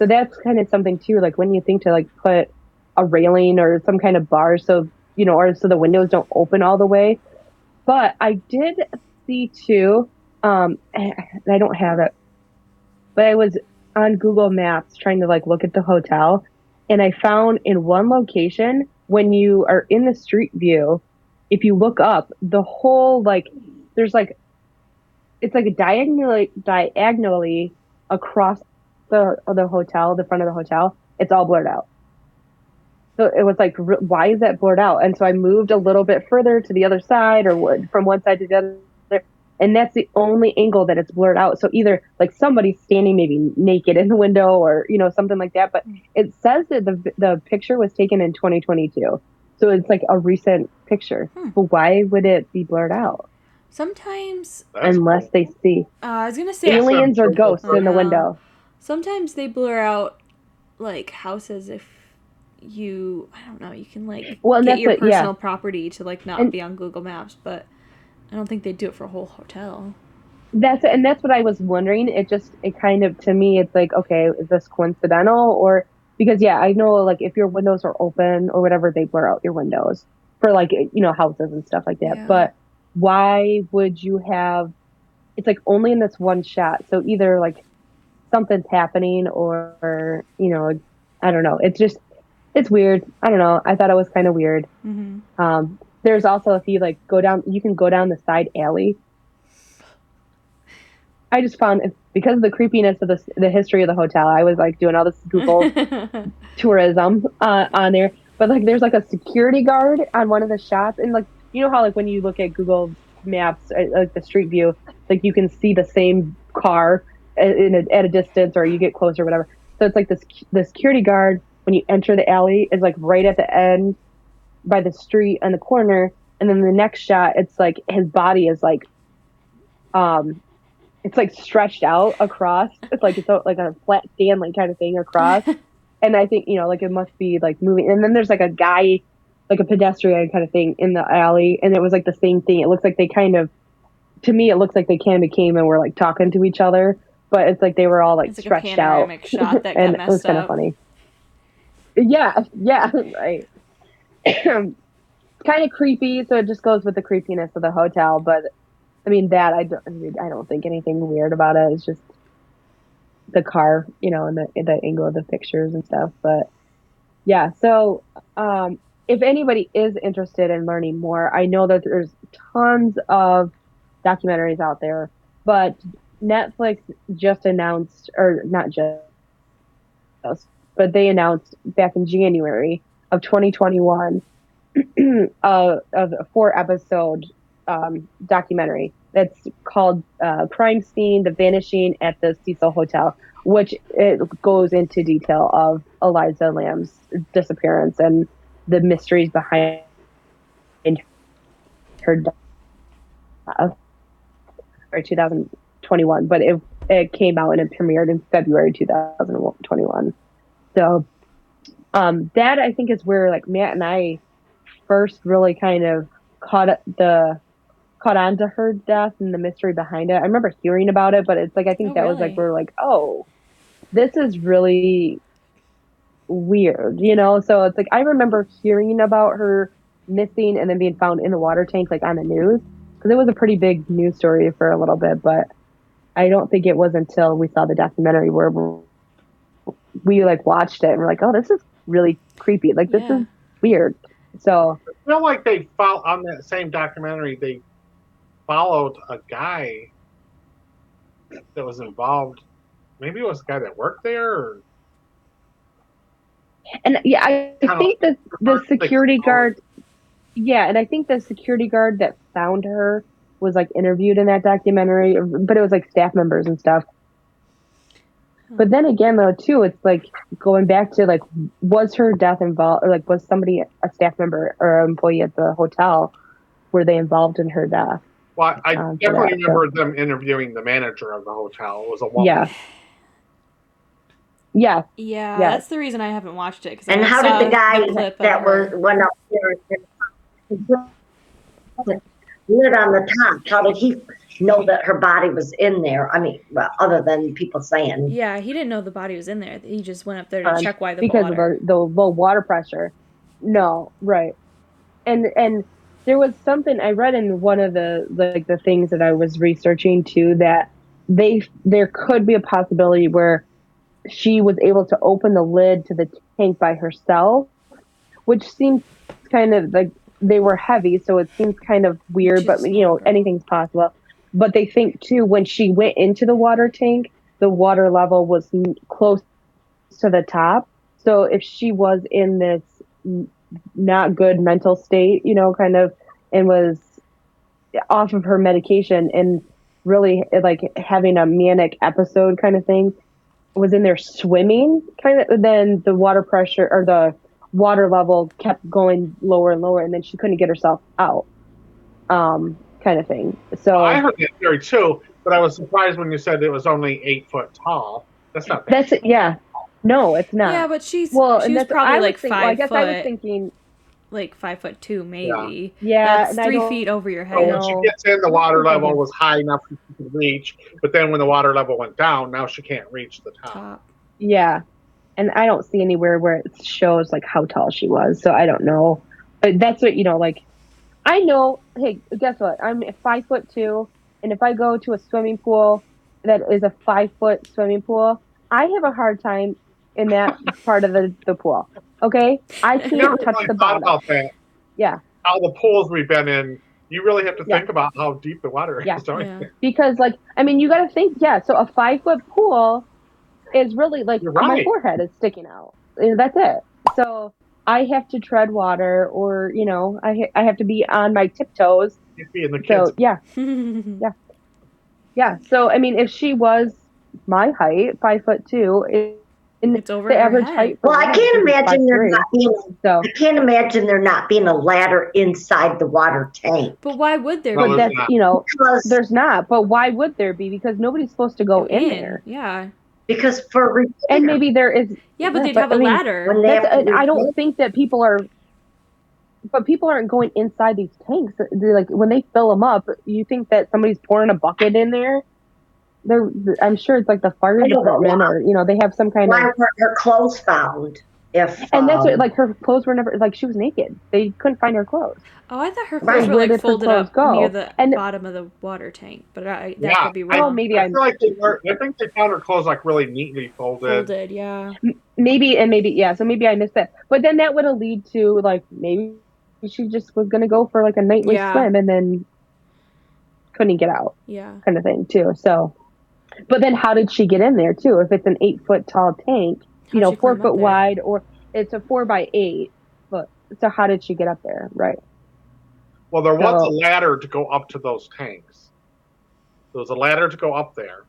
So that's kind of something too, like when you think to like put a railing or some kind of bar so you know, or so the windows don't open all the way. But I did see too, um I don't have it but I was on Google Maps trying to like look at the hotel and I found in one location when you are in the street view, if you look up, the whole like there's like it's like a diagonally diagonally across the the hotel, the front of the hotel, it's all blurred out. So it was like, r- why is that blurred out? And so I moved a little bit further to the other side, or what- from one side to the other, and that's the only angle that it's blurred out. So either like somebody's standing maybe naked in the window, or you know something like that. But it says that the the picture was taken in 2022, so it's like a recent picture. Hmm. But why would it be blurred out Sometimes That's unless cool. they see uh, I was gonna say aliens or Sure. ghosts in the no. window? Sometimes they blur out like houses if you I don't know you can like Well, get your what- yeah. personal property to like not And- be on Google Maps, but I don't think they do it for a whole hotel. That's and that's what I was wondering. It just it kind of to me it's like okay, is this coincidental or because yeah, I know like if your windows are open or whatever, they blur out your windows for like you know houses and stuff like that. Yeah. But why would you have? It's like only in this one shot. So either like something's happening or you know I don't know. It's just it's weird. I don't know. I thought it was kind of weird. hmm Um, there's also if you like go down, you can go down the side alley. I just found it because of the creepiness of the the history of the hotel. I was like doing all this Google tourism uh, on there, but like there's like a security guard on one of the shops and like you know how like when you look at Google Maps, uh, like the street view, like you can see the same car a, at a distance, or you get closer, or whatever. So it's like this the security guard when you enter the alley is like right at the end by the street on the corner, and then the next shot, it's like his body is like, um, it's like stretched out across. It's like it's a, like a flat Stanley kind of thing across. and I think you know, like it must be like moving. And then there's like a guy, like a pedestrian kind of thing in the alley, and it was like the same thing. It looks like they kind of, to me, it looks like they kind of came and were like talking to each other, but it's like they were all like like a stretched out, panoramic shot that got and it was kind of funny. Yeah, yeah, right. kind of creepy, so it just goes with the creepiness of the hotel. But I mean, that I don't, I, mean, I don't think anything weird about it. It's just the car, you know, and the the angle of the pictures and stuff. But yeah, so um, if anybody is interested in learning more, I know that there's tons of documentaries out there, but Netflix just announced, or not just, but they announced back in January of 2021 uh, of a four episode um, documentary that's called uh, Crime Scene The Vanishing at the Cecil Hotel, which it goes into detail of Elisa Lam's disappearance and the mysteries behind her death. Or 2021, but it it came out and it premiered in February 2021. So um, that I think is where like Matt and I first really kind of caught the caught on to her death and the mystery behind it. I remember hearing about it, but it's like I think Oh, that was like we're like, oh, this is really weird, you know. So it's like I remember hearing about her missing and then being found in the water tank, like on the news, because it was a pretty big news story for a little bit. But I don't think it was until we saw the documentary where we, we like watched it and we're like, oh, this is really creepy. Like this Yeah. is weird. So I feel like they follow on that same documentary. They followed a guy that was involved. Maybe it was a guy that worked there. Or, And yeah, I Kinda think the the security story. guard. Yeah, and I think the security guard that found her was like interviewed in that documentary, but it was like staff members and stuff. But then again, though, too, it's like going back to like, was her death involved, or like, was somebody a staff member or an employee at the hotel, were they involved in her death? well, I Um, definitely yeah, remember them interviewing the manager of the hotel. It was a woman. Yeah. Yeah, Yeah, Yeah. that's the reason I haven't watched it. Cause And I how did the guy clip of that was went up there and lit on the top? How did he know that her body was in there? I mean, well, other than people saying, Yeah, he didn't know the body was in there. He just went up there to Um, check why the because water. of our, the low water pressure. No, right. And and there was something I read in one of the like the things that I was researching too that they there could be a possibility where she was able to open the lid to the tank by herself, which seems kind of like they were heavy, so it seems kind of weird. But you know, anything's possible. But they think too when she went into the water tank, the water level was close to the top. So if she was in this not good mental state, you know, kind of, and was off of her medication and really like having a manic episode kind of thing, was in there swimming, kind of, then the water pressure or the water level kept going lower and lower, and then she couldn't get herself out, um, kind of thing. So I heard that theory too, but I was surprised when you said it was only eight foot tall. That's not bad. that's it. Yeah, no, it's not. yeah, but she's well, she and that's probably I like thinking- five well, I guess foot. I was thinking. like five foot two, maybe. Yeah, That's three feet over your So head. when she gets in, the water level was high enough for she could reach. But then when the water level went down, now she can't reach the top. Top. Yeah. And I don't see anywhere where it shows like how tall she was, so I don't know. But that's what you know, like I know hey, guess what? I'm five foot two and if I go to a swimming pool that is a five foot swimming pool, I have a hard time in that part of the, the pool. Okay? I I can't never touch really the thought bottom. about that. Yeah. All the pools we've been in, you really have to Yeah. think about how deep the water Yeah. is. Don't Yeah. you? Because like I mean you gotta think, yeah, so a five foot pool is really like You're my forehead is sticking out. And That's it. So I have to tread water or, you know, I ha- I have to be on my tiptoes. In the kids. So yeah, yeah. So I mean if she was my height, five foot two, it, in It's over the average head. height Well, I can't imagine there not being. So I can't imagine there not being a ladder inside the water tank but why would there Well, but be? that's you know, because there's not. But why would there be? Because nobody's supposed to go in there. Yeah. Because for repair, And maybe there is Yeah, but they'd but, have a I mean, ladder. That's, have to I don't think that people are, but people aren't going inside these tanks. They're like when they fill them up, you think that somebody's pouring a bucket in there. They're, I'm sure it's like the fire I don't know department, or you know, they have some kind Why of. were her clothes found? If And that's um, what, like her clothes were never like she was naked. They couldn't find her clothes. Oh, I thought her Right, clothes were like folded up go? near the And- bottom of the water tank, but I, that Yeah, could be I- Oh, maybe I I'm feel like they were, I think they found her clothes like really neatly folded. folded. Yeah. maybe and maybe yeah. So maybe I missed that. But then that would have lead to like maybe she just was gonna go for like a nightly Yeah. swim and then couldn't get out. Yeah. kind of thing too. So, but then how did she get in there too? If it's an eight foot tall tank, you know, four foot wide, or it's a four by eight foot. So how did she get up there? Right. Well, there was So- a ladder to go up to those tanks. There was a ladder to go up there,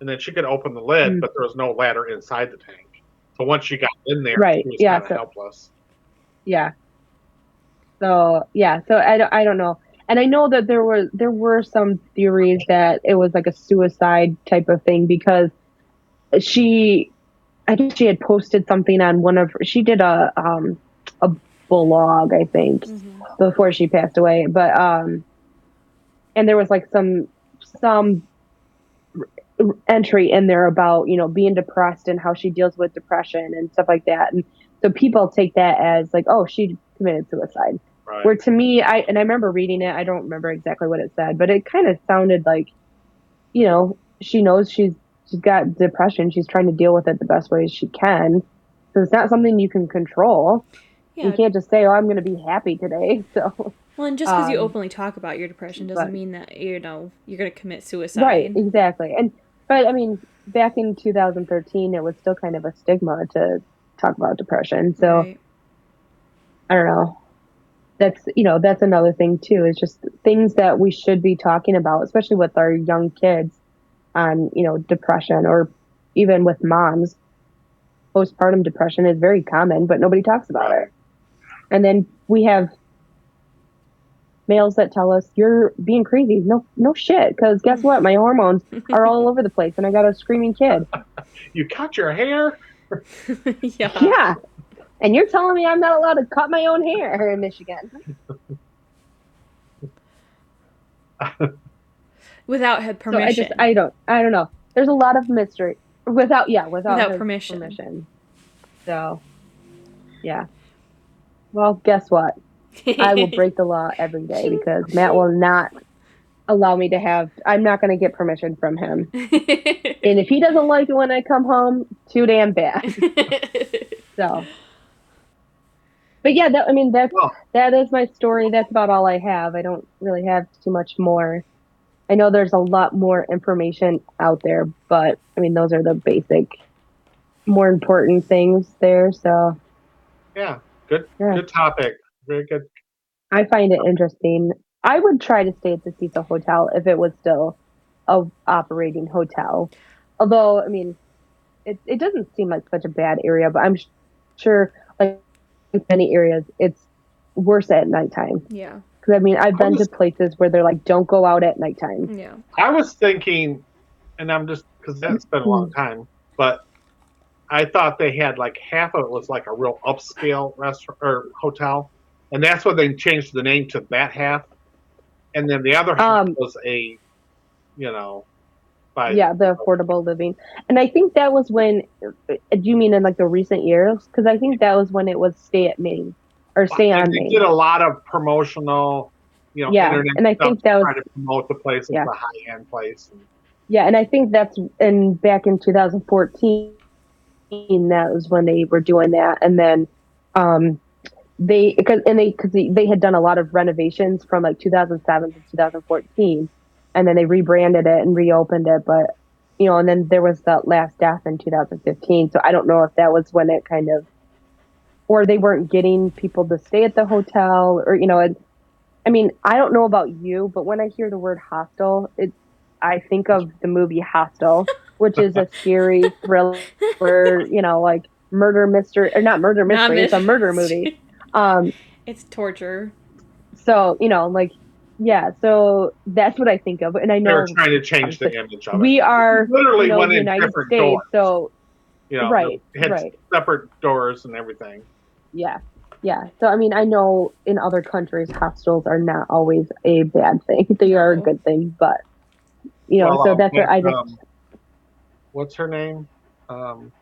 and then she could open the lid, Mm. but there was no ladder inside the tank. So once she got in there, Right, she was yeah, so- helpless. Yeah. So yeah. So I don't. I don't know. And I know that there were there were some theories that it was like a suicide type of thing because she, I think she had posted something on one of she did a um a blog I think Mhm. before she passed away. But um, and there was like some some entry in there about you know being depressed and how she deals with depression and stuff like that. And so people take that as like, oh, she committed suicide. Right. Where to me, I and I remember reading it. I don't remember exactly what it said, but it kind of sounded like, you know, she knows she's she's got depression. She's trying to deal with it the best way she can. So it's not something you can control. Yeah. You can't just say, "Oh, I'm going to be happy today." So Well, and just because you Um, openly talk about your depression doesn't but- mean that you know you're gonna commit suicide. Right, exactly. And but I mean, back in 2013, it was still kind of a stigma to talk about depression. So Right. I don't know. That's you know that's another thing too. Is just things that we should be talking about, especially with our young kids, on you know depression or even with moms. Postpartum depression is very common, but nobody talks about it. And then we have males that tell us you're being crazy. No, no shit. Because guess what? My hormones are all over the place, and I got a screaming kid. You cut your hair? yeah. Yeah. And you're telling me I'm not allowed to cut my own hair here in Michigan? Without had So permission. I just I don't I don't know. There's a lot of mystery without yeah without, Without permission. permission. So yeah. Well, guess what? I will break the law every day because Matt will not allow me to have. I'm not going to get permission from him. And if he doesn't like it when I come home, too damn bad. So. But yeah, that I mean that's Well- that is my story. That's about all I have. I don't really have too much more. I know there's a lot more information out there, but I mean those are the basic, more important things there. So Yeah, good, Yeah. good topic. Very good. I find it interesting. I would try to stay at the Cecil Hotel if it was still a operating hotel. Although, I mean, it it doesn't seem like such a bad area, but I'm sh- sure, like in many areas, it's worse at nighttime. yeah. Because I mean, I've been to places where they're like, "Don't go out at nighttime." Yeah. I was thinking, and I'm just because that's been a long Mm. time, but I thought they had like half of it was like a real upscale restaurant or hotel, and that's when they changed the name to that half, and then the other half Um, was a, you know, by yeah, the affordable living, and I think that was when. uh, Do you mean in like the recent years? Because I think that was when it was stay at Main or stay on they Main. did a lot of promotional, you know, Yeah, internet and I stuff think to that was- try to promote the place as Yeah. a high end place. And, Yeah, and I think that's in back in 2014. That was when they were doing that, and then um, they because and they because they, they had done a lot of renovations from like 2007 to 2014, and then they rebranded it and reopened it. But you know, and then there was the last death in 2015. So I don't know if that was when it kind of, or they weren't getting people to stay at the hotel, or you know, it, I mean, I don't know about you, but when I hear the word hostel, it I think of the movie Hostel, which is a scary thriller, where, you know, like murder mystery or not murder Not mystery, it's a murder movie. Um, It's torture. so you know, like yeah, so that's what I think of, and I know they know were trying to change the image of it. we are literally you know, went the in United different States, doors. so You know, right, had right. separate doors and everything. Yeah, yeah. So I mean, I know in other countries, hostels are not always a bad thing; they are a good thing, but you know, Well, so um, that's what I but, just um, what's her name? Um,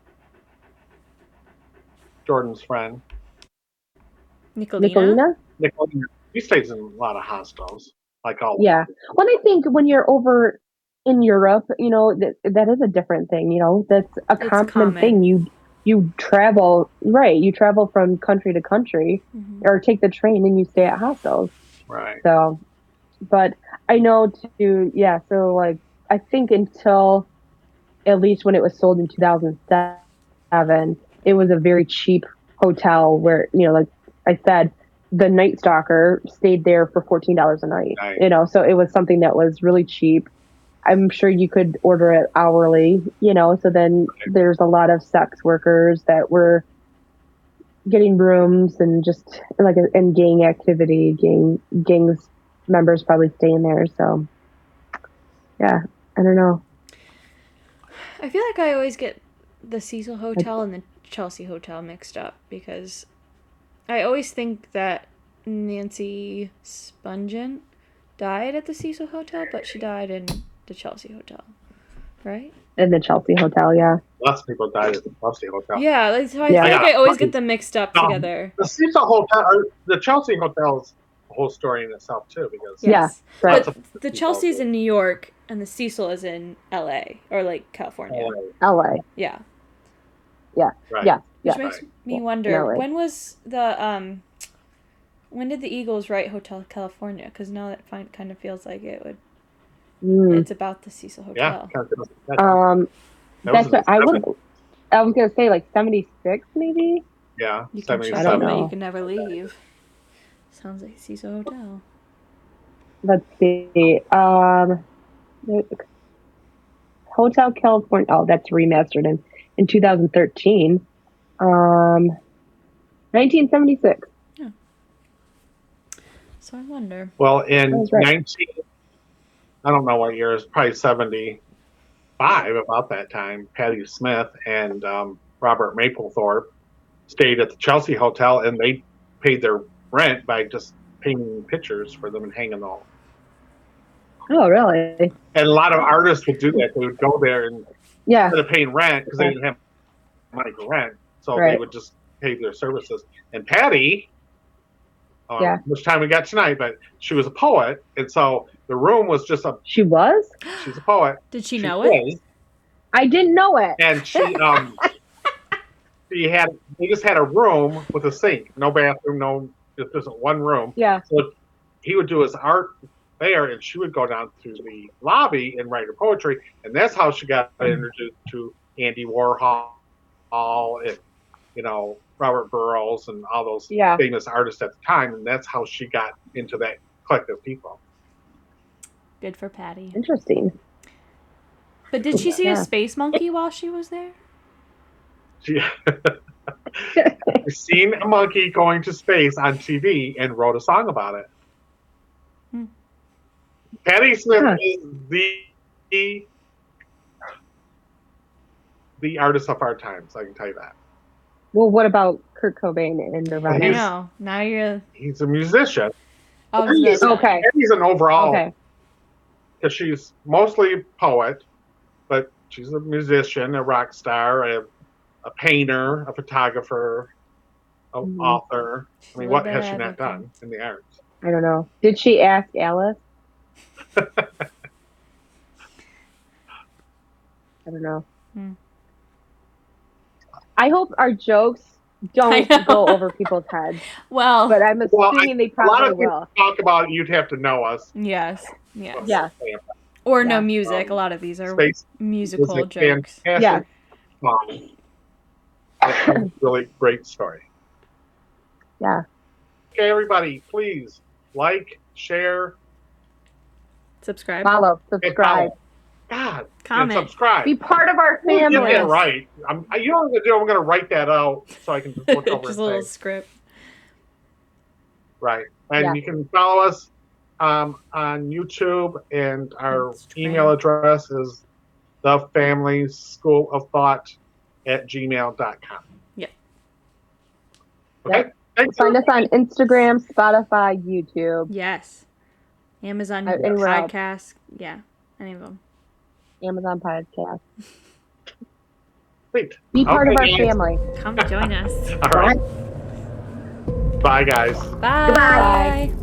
Jordan's friend, Nicolina. Nicolina. Nicole. He stays in a lot of hostels, like all. Yeah. Well, I think when you're over in Europe, you know, that that is a different thing. You know, that's a It's common, common. thing. You you travel right. You travel from country to country, Mhm. or take the train and you stay at hostels. Right. So, but I know to yeah. So like, I think until at least when it was sold in 2007, it was a very cheap hotel where you know, like I said, the Night Stalker stayed there for fourteen dollars a night. Right. You know, so it was something that was really cheap. I'm sure you could order it hourly. You know, so then there's a lot of sex workers that were getting rooms and just like a, and gang activity, gang gangs members probably staying there. So yeah, I don't know. I feel like I always get the Cecil Hotel and the Chelsea Hotel mixed up because I always think that Nancy Spungen died at the Cecil Hotel, but she died in the Chelsea Hotel, right? In the Chelsea Hotel, yeah. Lots of people died at the Chelsea Hotel. Yeah, like, so I Yeah. feel like I always get them mixed up Um, together. The Cecil Hotel, the Chelsea Hotel is a whole story in itself too, because Yeah. Yes. Right. But the Chelsea's in New York and the Cecil is in LA or like California. LA. Yeah. Right. Yeah. Which Yeah. makes me wonder LA. when was the um when did the Eagles write Hotel California? Because now that fin- kind of feels like it would. Mm. It's about the Cecil Hotel. kind of- Um, that that's what I would. I was gonna say like seventy six, maybe. Yeah. You can 70s, I don't know. you can never leave. Sounds like Cecil Hotel. Let's see. Um, Hotel California. Oh, that's remastered in in 2013. Um, 1976. Yeah. So I wonder. Well, in That was right. 19, I don't know what year, it's probably 75, about that time, Patti Smith and um, Robert Mapplethorpe stayed at the Chelsea Hotel and they paid their rent by just painting pictures for them and hanging them. all. Oh, really? And a lot of artists would do that. They would go there and Yeah. instead of paying rent because they didn't have money for rent, so they would just pay their services. And Patti, uh, Yeah. much time we got tonight, but she was a poet, and so the room was just a. She was. She's a poet. Did she She know it? I didn't know it. and she um, she had they just had a room with a sink, no bathroom, no just just one room. Yeah. So he would do his art there, and she would go down to the lobby and write her poetry, and that's how she got introduced to Andy Warhol, and you know Robert Burroughs, and all those Yeah. famous artists at the time, and that's how she got into that collective of people. Good for Patti. Interesting. But did she see Yeah. a space monkey while she was there? She seen a monkey going to space on TV and wrote a song about it. Hmm. Patti Smith Huh. is the, the the artist of our times. I can tell you that. Well, what about Kurt Cobain and Nirvana? He's- know. Now you're. He's a musician. I was He's- Okay. And he's an overall Okay. because she's mostly a poet, but she's a musician, a rock star, a, a painter, a photographer, an Mhm. author. She's I mean, what has she not done in the arts? I don't know. Did she ask Alice? I don't know. Hmm. I hope our jokes don't go over people's heads, Well, but I'm Well, assuming they A lot probably of will. talk about you'd have to know us. yes, yes. Yeah. Or Yeah. no music. Um, a lot of these are Space musical was a jokes. Yeah. song. Really great story. Yeah. Okay, everybody, please like, share, Subscribe. Follow, and subscribe, follow. God, Comment. and subscribe. be part of our You Get family. that right. I'm, you know what I'm gonna do? I'm gonna write that out so I can just look over Just and a little say, script. right. And Yeah. you can follow us um, on YouTube, and our Instagram. email address is the family school of thought at gmail.com. Yeah. Okay. Yep. Thanks. Find us on Instagram, Spotify, YouTube, Yes. Amazon Uh, anywhere podcast. Yeah. Any of them. Amazon Podcast. Sweet. Be part of our guys. family. Come join us. All right. Bye, guys. Bye. Goodbye.